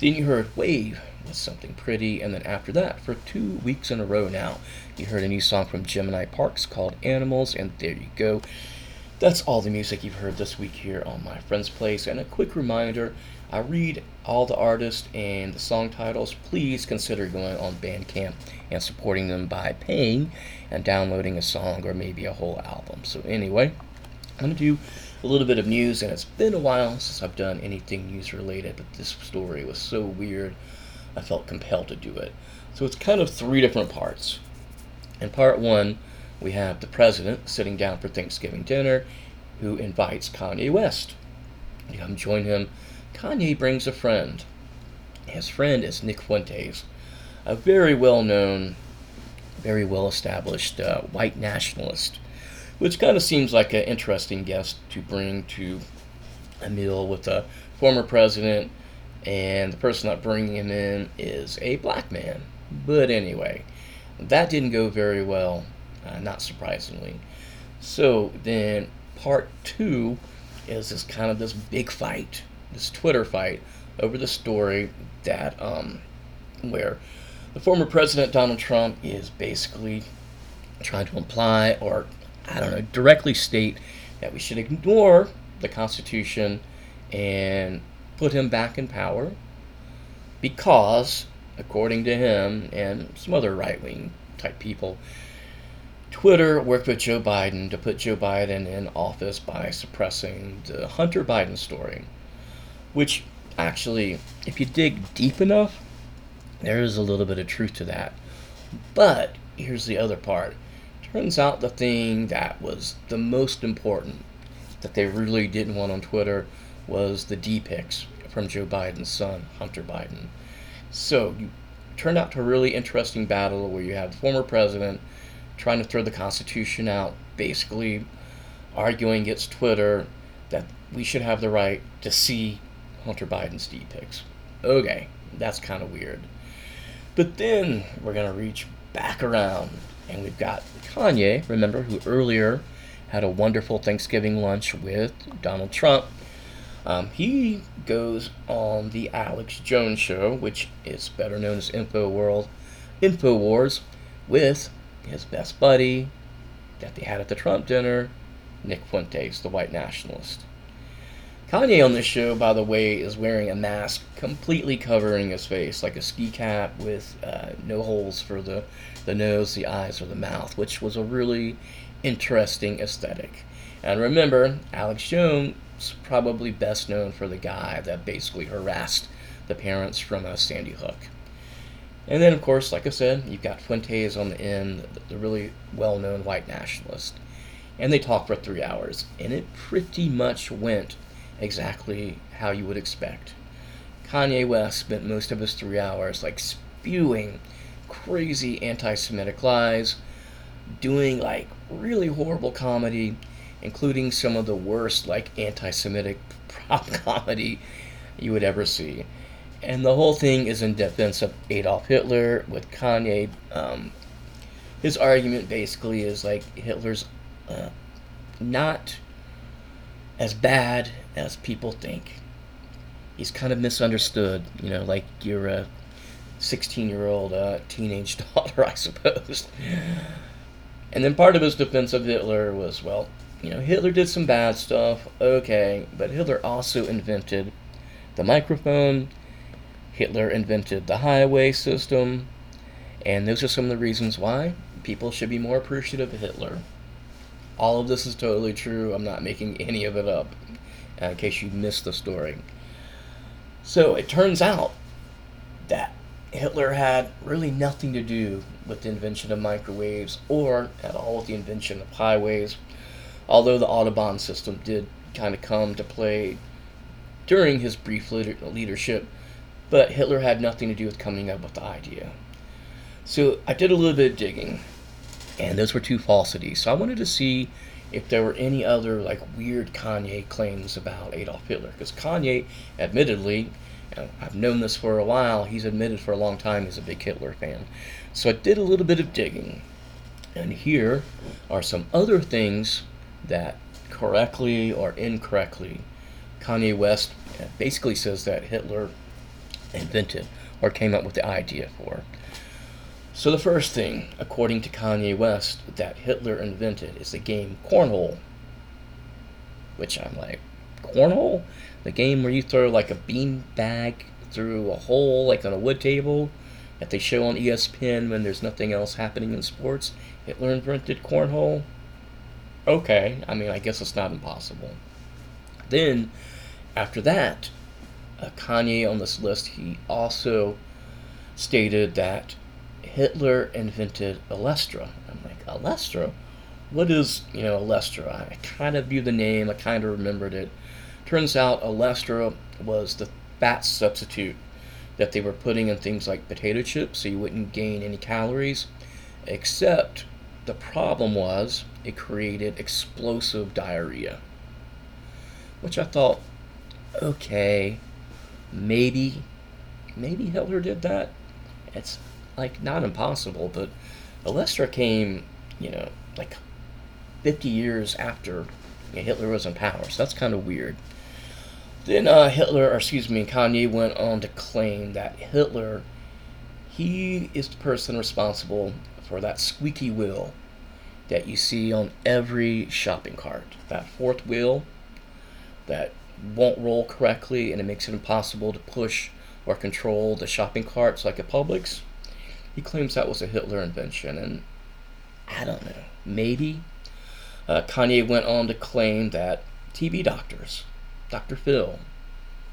Speaker 5: Then you heard Wave with Something Pretty, and then after that, for two weeks in a row now, you heard a new song from Gemini Parks called Animals, and there you go. That's all the music you've heard this week here on My Friend's Place. And a quick reminder I read all the artists and the song titles. Please consider going on Bandcamp and supporting them by paying and downloading a song or maybe a whole album. So, anyway, I'm going to do a little bit of news, and it's been a while since I've done anything news related, but this story was so weird, I felt compelled to do it. So, it's kind of three different parts. In part one, we have the president sitting down for Thanksgiving dinner who invites Kanye West to come join him. Kanye brings a friend. His friend is Nick Fuentes, a very well known, very well established uh, white nationalist, which kind of seems like an interesting guest to bring to a meal with a former president, and the person not bringing him in is a black man. But anyway, that didn't go very well uh, not surprisingly. So then, part two is this kind of this big fight, this Twitter fight over the story that um, where the former president Donald Trump is basically trying to imply or I don't know directly state that we should ignore the Constitution and put him back in power because, according to him and some other right wing type people, Twitter worked with Joe Biden to put Joe Biden in office by suppressing the Hunter Biden story. Which, actually, if you dig deep enough, there is a little bit of truth to that. But here's the other part. Turns out the thing that was the most important that they really didn't want on Twitter was the D pics from Joe Biden's son, Hunter Biden. So, you turned out to a really interesting battle where you have the former president trying to throw the Constitution out, basically arguing against Twitter that we should have the right to see Hunter Biden's D pics. Okay, that's kind of weird. But then we're going to reach back around, and we've got Kanye, remember, who earlier had a wonderful Thanksgiving lunch with Donald Trump. Um, he goes on the Alex Jones show, which is better known as Info World, Infowars, with his best buddy that they had at the Trump dinner, Nick Fuentes, the white nationalist. Kanye on this show, by the way, is wearing a mask completely covering his face, like a ski cap with uh, no holes for the, the nose, the eyes, or the mouth, which was a really interesting aesthetic. And remember, Alex Jones is probably best known for the guy that basically harassed the parents from uh, Sandy Hook. And then, of course, like I said, you've got Fuentes on the end, the really well known white nationalist. And they talked for three hours, and it pretty much went exactly how you would expect. Kanye West spent most of his three hours like spewing crazy anti Semitic lies, doing like really horrible comedy, including some of the worst like anti Semitic prop comedy you would ever see. And the whole thing is in defense of Adolf Hitler, with Kanye. Um, his argument basically is like Hitler's uh, not as bad as people think. He's kind of misunderstood, you know, like your uh, 16 year old uh, teenage daughter, I suppose. And then part of his defense of Hitler was, well, you know, Hitler did some bad stuff, okay, but Hitler also invented the microphone, Hitler invented the highway system, and those are some of the reasons why people should be more appreciative of Hitler. All of this is totally true. I'm not making any of it up, uh, in case you missed the story. So it turns out that Hitler had really nothing to do with the invention of microwaves or at all with the invention of highways, although the Autobahn system did kind of come to play during his brief leader- leadership, but Hitler had nothing to do with coming up with the idea. So I did a little bit of digging, and those were two falsities. So I wanted to see if there were any other like weird Kanye claims about Adolf Hitler. Because Kanye, admittedly, and I've known this for a while, he's admitted for a long time he's a big Hitler fan. So I did a little bit of digging. And here are some other things that correctly or incorrectly Kanye West basically says that Hitler invented or came up with the idea for. So the first thing, according to Kanye West, that Hitler invented is the game Cornhole. Which I'm like, Cornhole? The game where you throw like a bean bag through a hole like on a wood table that they show on ESPN when there's nothing else happening in sports. Hitler invented Cornhole? Okay, I mean, I guess it's not impossible. Then, after that, uh, Kanye on this list, he also stated that Hitler invented Olestra. I'm like, Olestra? What is, you know, Olestra? I kind of knew the name, I kind of remembered it. Turns out Olestra was the fat substitute that they were putting in things like potato chips so you wouldn't gain any calories. Except the problem was it created explosive diarrhea. Which I thought, okay, maybe, maybe Hitler did that. It's like not impossible, but Olestra came, you know, like 50 years after you know, Hitler was in power, so that's kind of weird. Then uh, Hitler, or excuse me, Kanye went on to claim that Hitler, he is the person responsible for that squeaky wheel that you see on every shopping cart. That fourth wheel that won't roll correctly and it makes it impossible to push or control the shopping carts like at Publix. He claims that was a Hitler invention, and I don't know, maybe. Uh, Kanye went on to claim that TV doctors, Dr. Phil,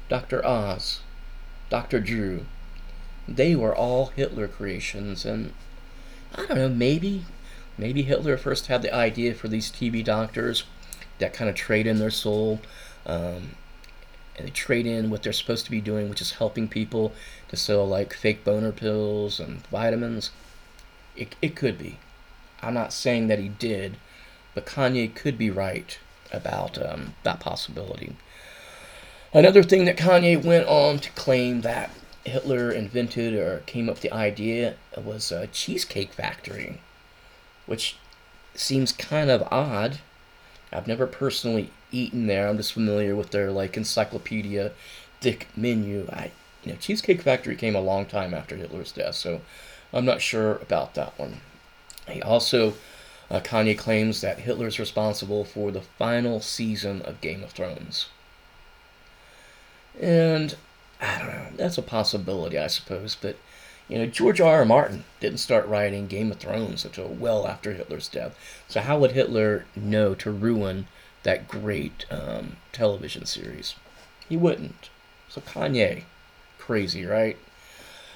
Speaker 5: Dr. Oz, Dr. Drew, they were all Hitler creations, and I don't know, maybe, maybe Hitler first had the idea for these TV doctors that kind of trade in their soul, um, and they trade in what they're supposed to be doing, which is helping people to sell like fake boner pills and vitamins. It, it could be. I'm not saying that he did, but Kanye could be right about um, that possibility. Another thing that Kanye went on to claim that Hitler invented or came up with the idea was a cheesecake factory, which seems kind of odd. I've never personally eaten there. I'm just familiar with their like encyclopedia thick menu. I you know Cheesecake Factory came a long time after Hitler's death, so I'm not sure about that one. He also uh, Kanye claims that Hitler's responsible for the final season of Game of Thrones. And I don't know, that's a possibility, I suppose, but you know, George R. R. Martin didn't start writing Game of Thrones until well after Hitler's death. So how would Hitler know to ruin that great um, television series? He wouldn't. So Kanye, crazy, right?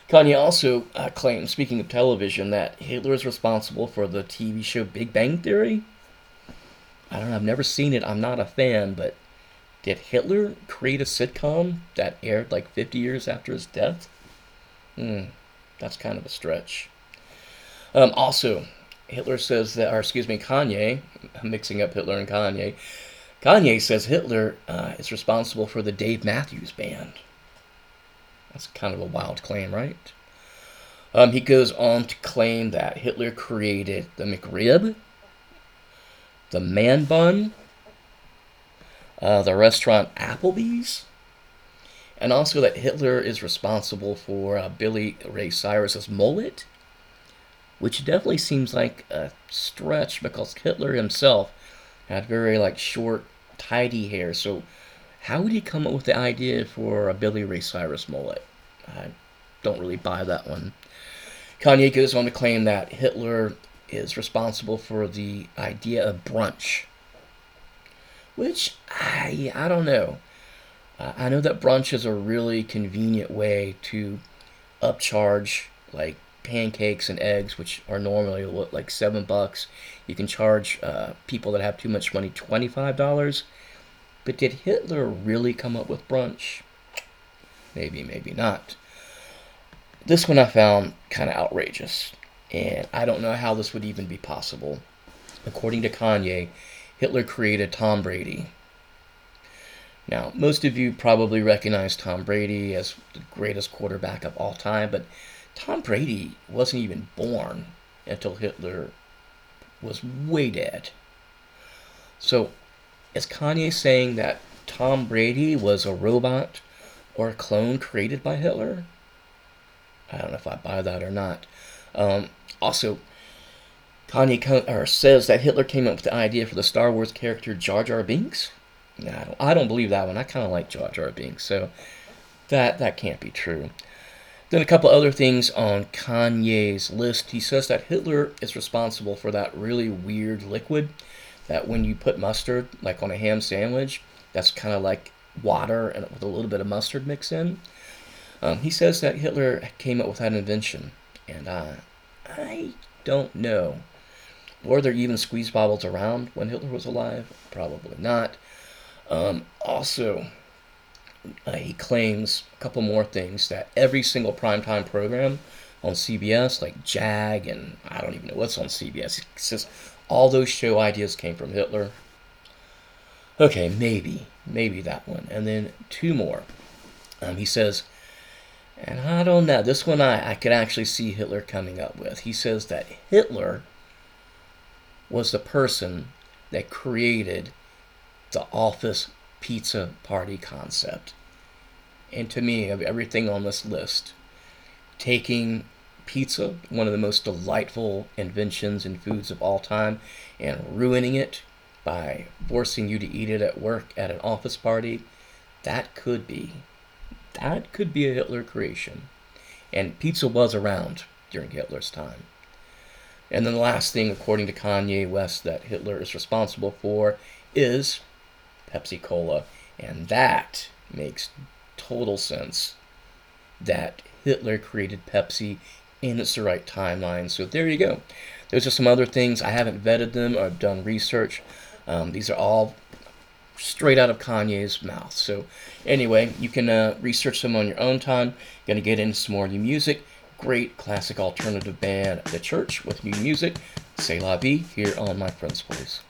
Speaker 5: Kanye also uh, claims, speaking of television, that Hitler is responsible for the TV show Big Bang Theory. I don't know, I've never seen it, I'm not a fan, but did Hitler create a sitcom that aired like 50 years after his death? Hmm, that's kind of a stretch. Um, also, Hitler says that, or excuse me, Kanye, I'm mixing up Hitler and Kanye. Kanye says Hitler uh, is responsible for the Dave Matthews Band. That's kind of a wild claim, right? Um, he goes on to claim that Hitler created the McRib, the Man Bun, uh, the restaurant Applebee's, and also that Hitler is responsible for uh, Billy Ray Cyrus's mullet, which definitely seems like a stretch because Hitler himself had very like short, tidy hair. So, how would he come up with the idea for a Billy Ray Cyrus mullet? I don't really buy that one. Kanye goes on to claim that Hitler is responsible for the idea of brunch, which I I don't know. Uh, I know that brunch is a really convenient way to upcharge like pancakes and eggs, which are normally what, like seven bucks. You can charge uh, people that have too much money twenty five dollars. But did Hitler really come up with brunch? Maybe, maybe not. This one I found kind of outrageous, and I don't know how this would even be possible. According to Kanye, Hitler created Tom Brady. Now, most of you probably recognize Tom Brady as the greatest quarterback of all time, but Tom Brady wasn't even born until Hitler was way dead. So, is Kanye saying that Tom Brady was a robot or a clone created by Hitler? I don't know if I buy that or not. Um, also, Kanye says that Hitler came up with the idea for the Star Wars character Jar Jar Binks. I don't, I don't believe that one. I kind of like Jar Jar Binks, so that that can't be true. Then a couple other things on Kanye's list. He says that Hitler is responsible for that really weird liquid that when you put mustard, like on a ham sandwich, that's kind of like water and with a little bit of mustard mixed in. Um, he says that Hitler came up with that invention, and uh, I don't know. Were there even squeeze bottles around when Hitler was alive? Probably not. Um, also, uh, he claims a couple more things that every single primetime program on CBS, like Jag, and I don't even know what's on CBS, he says all those show ideas came from Hitler. Okay, maybe, maybe that one. And then two more. Um, he says, and I don't know, this one I, I could actually see Hitler coming up with. He says that Hitler was the person that created the office pizza party concept. And to me, of everything on this list, taking pizza, one of the most delightful inventions in foods of all time, and ruining it by forcing you to eat it at work at an office party, that could be, that could be a Hitler creation. And pizza was around during Hitler's time. And then the last thing, according to Kanye West, that Hitler is responsible for is Pepsi Cola. And that makes total sense that Hitler created Pepsi and it's the right timeline. So there you go. Those are some other things. I haven't vetted them or I've done research. Um, these are all straight out of Kanye's mouth. So anyway, you can uh, research them on your own time. Going to get into some more new music. Great classic alternative band, The Church, with new music. C'est La Vie here on My Friend's Place.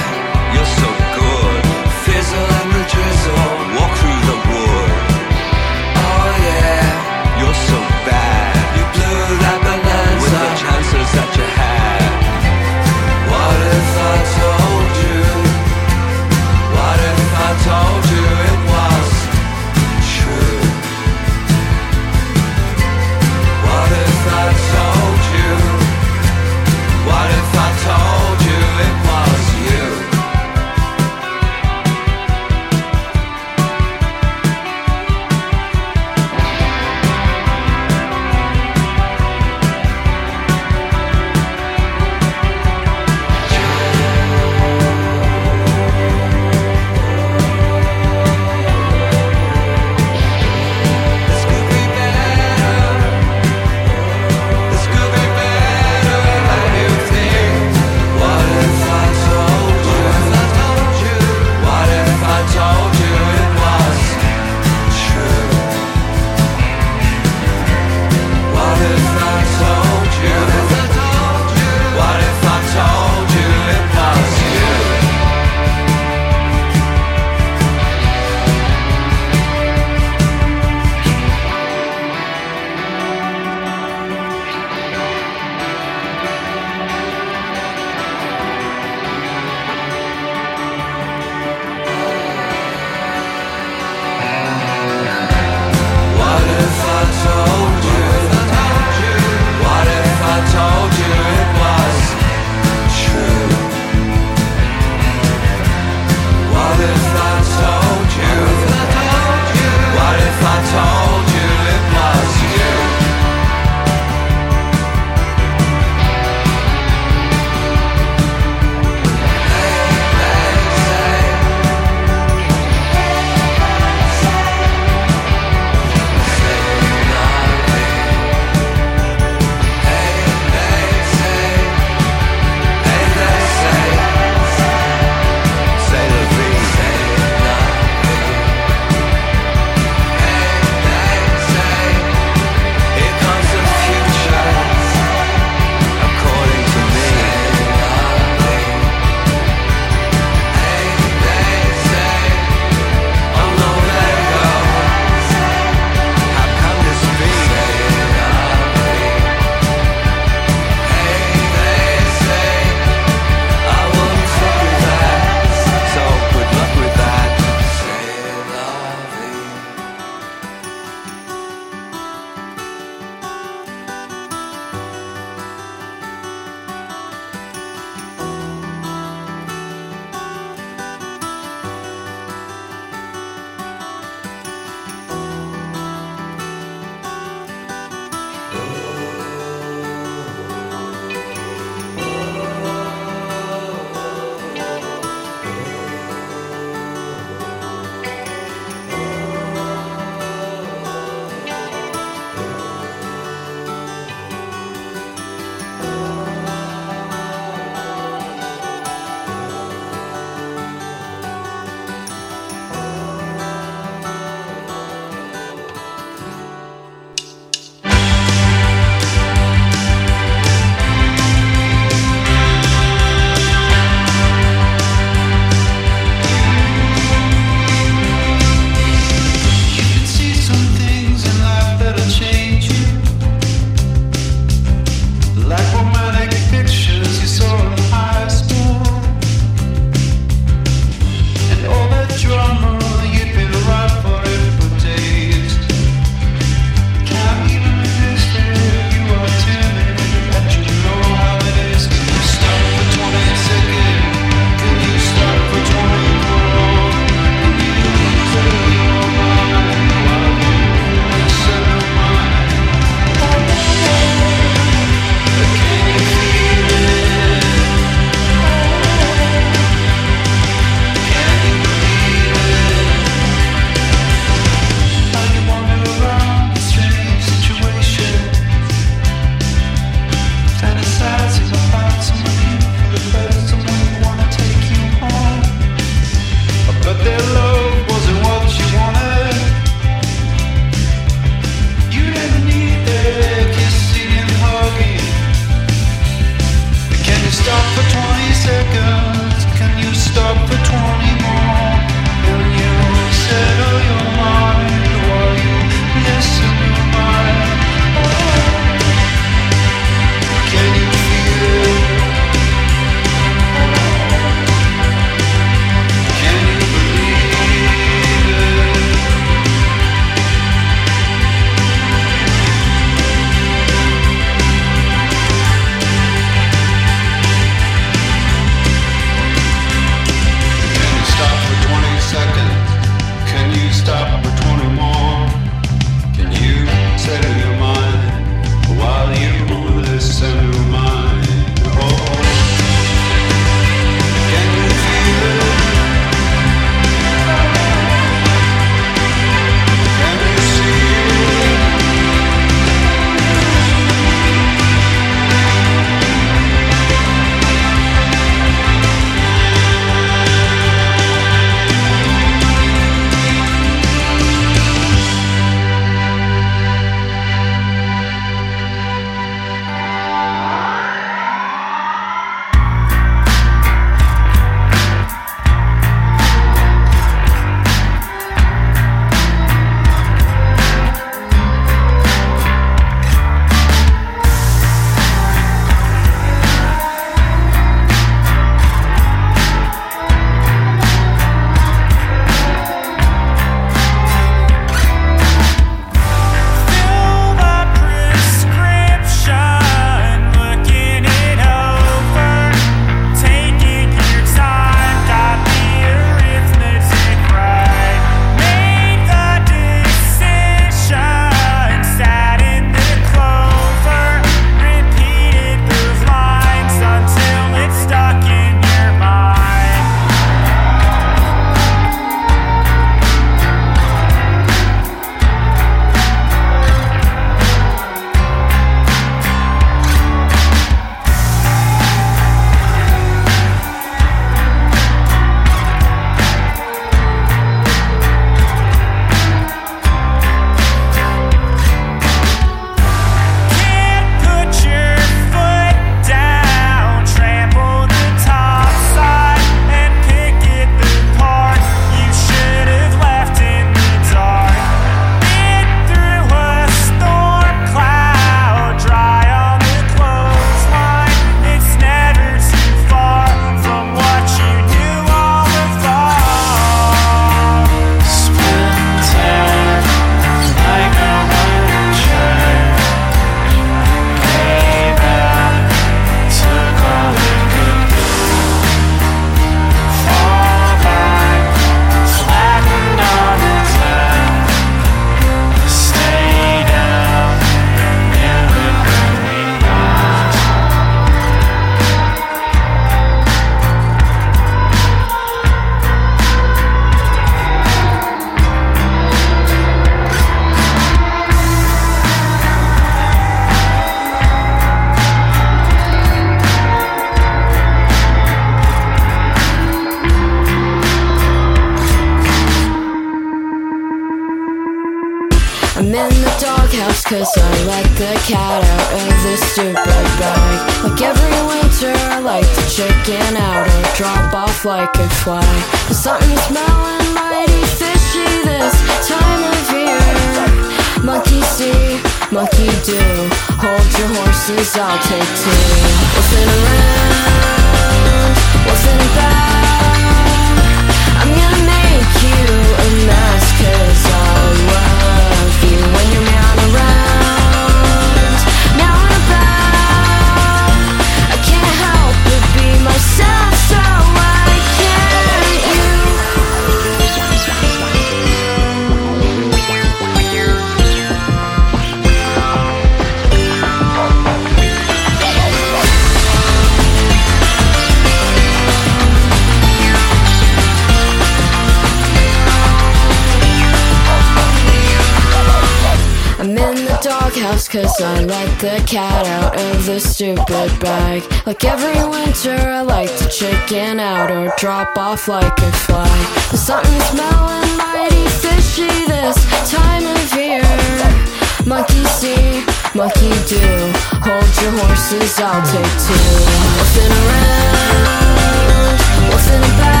Speaker 12: Two. Within around, within about.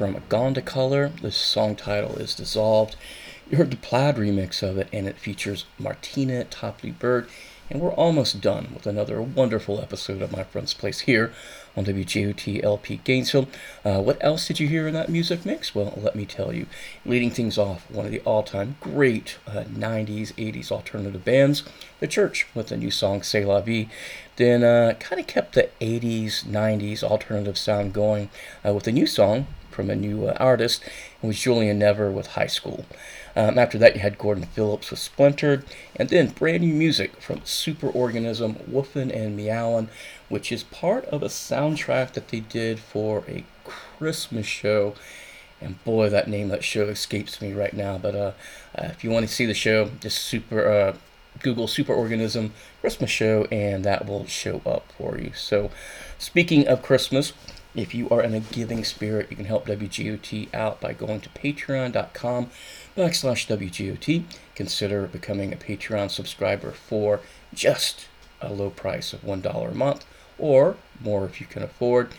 Speaker 5: New A from Gonda Color. The song title is Dissolved. You heard the Plaid remix of it, and it features Martina Topley Bird. And we're almost done with another wonderful episode of My Friend's Place here on WGOT LP Gainesville. Uh, what else did you hear in that music mix? Well, let me tell you. Leading things off, one of the all time great uh, 90s, 80s alternative bands, The Church, with the new song C'est La Vie. Then uh, kind of kept the 80s, 90s alternative sound going uh, with a new song from a new uh, artist, and was Julian Never with High School. Um, after that, you had Gordon Phillips with Splintered, and then brand new music from Superorganism, Woofin' and Meowin', which is part of a soundtrack that they did for a Christmas show. And boy, that name that show escapes me right now. But uh, uh, if you want to see the show, just super uh, Google Superorganism Christmas show, and that will show up for you. So, speaking of Christmas, if you are in a giving spirit, you can help WGOT out by going to patreon.com backslash WGOT. Consider becoming a Patreon subscriber for just a low price of $1 a month, or more if you can afford.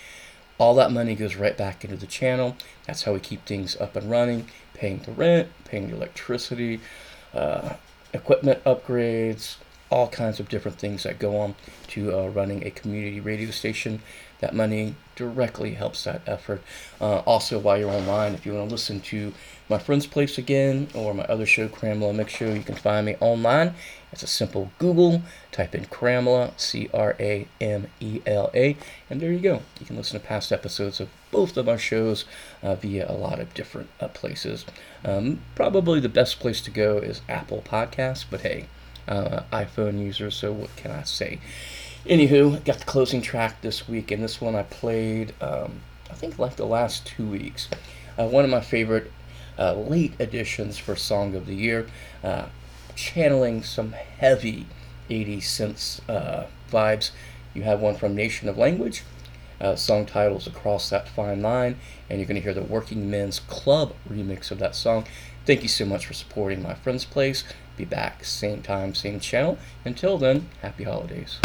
Speaker 5: All that money goes right back into the channel. That's how we keep things up and running, paying the rent, paying the electricity, uh, equipment upgrades, all kinds of different things that go on to uh, running a community radio station. That money directly helps that effort. Uh, also, while you're online, if you want to listen to my friend's place again or my other show, Cramela Mix Show, you can find me online. It's a simple Google. Type in Cramela, C R A M E L A, and there you go. You can listen to past episodes of both of our shows uh, via a lot of different uh, places. Um, probably the best place to go is Apple Podcasts, but hey, uh, iPhone users, so what can I say? Anywho, got the closing track this week, and this one I played, um, I think, like the last two weeks. Uh, one of my favorite uh, late additions for Song of the Year, uh, channeling some heavy 80s synths uh, vibes. You have one from Nation of Language. Uh, song titles Across That Fine Line, and you're going to hear the Working Men's Club remix of that song. Thank you so much for supporting my friend's place. Be back same time, same channel. Until then, happy holidays.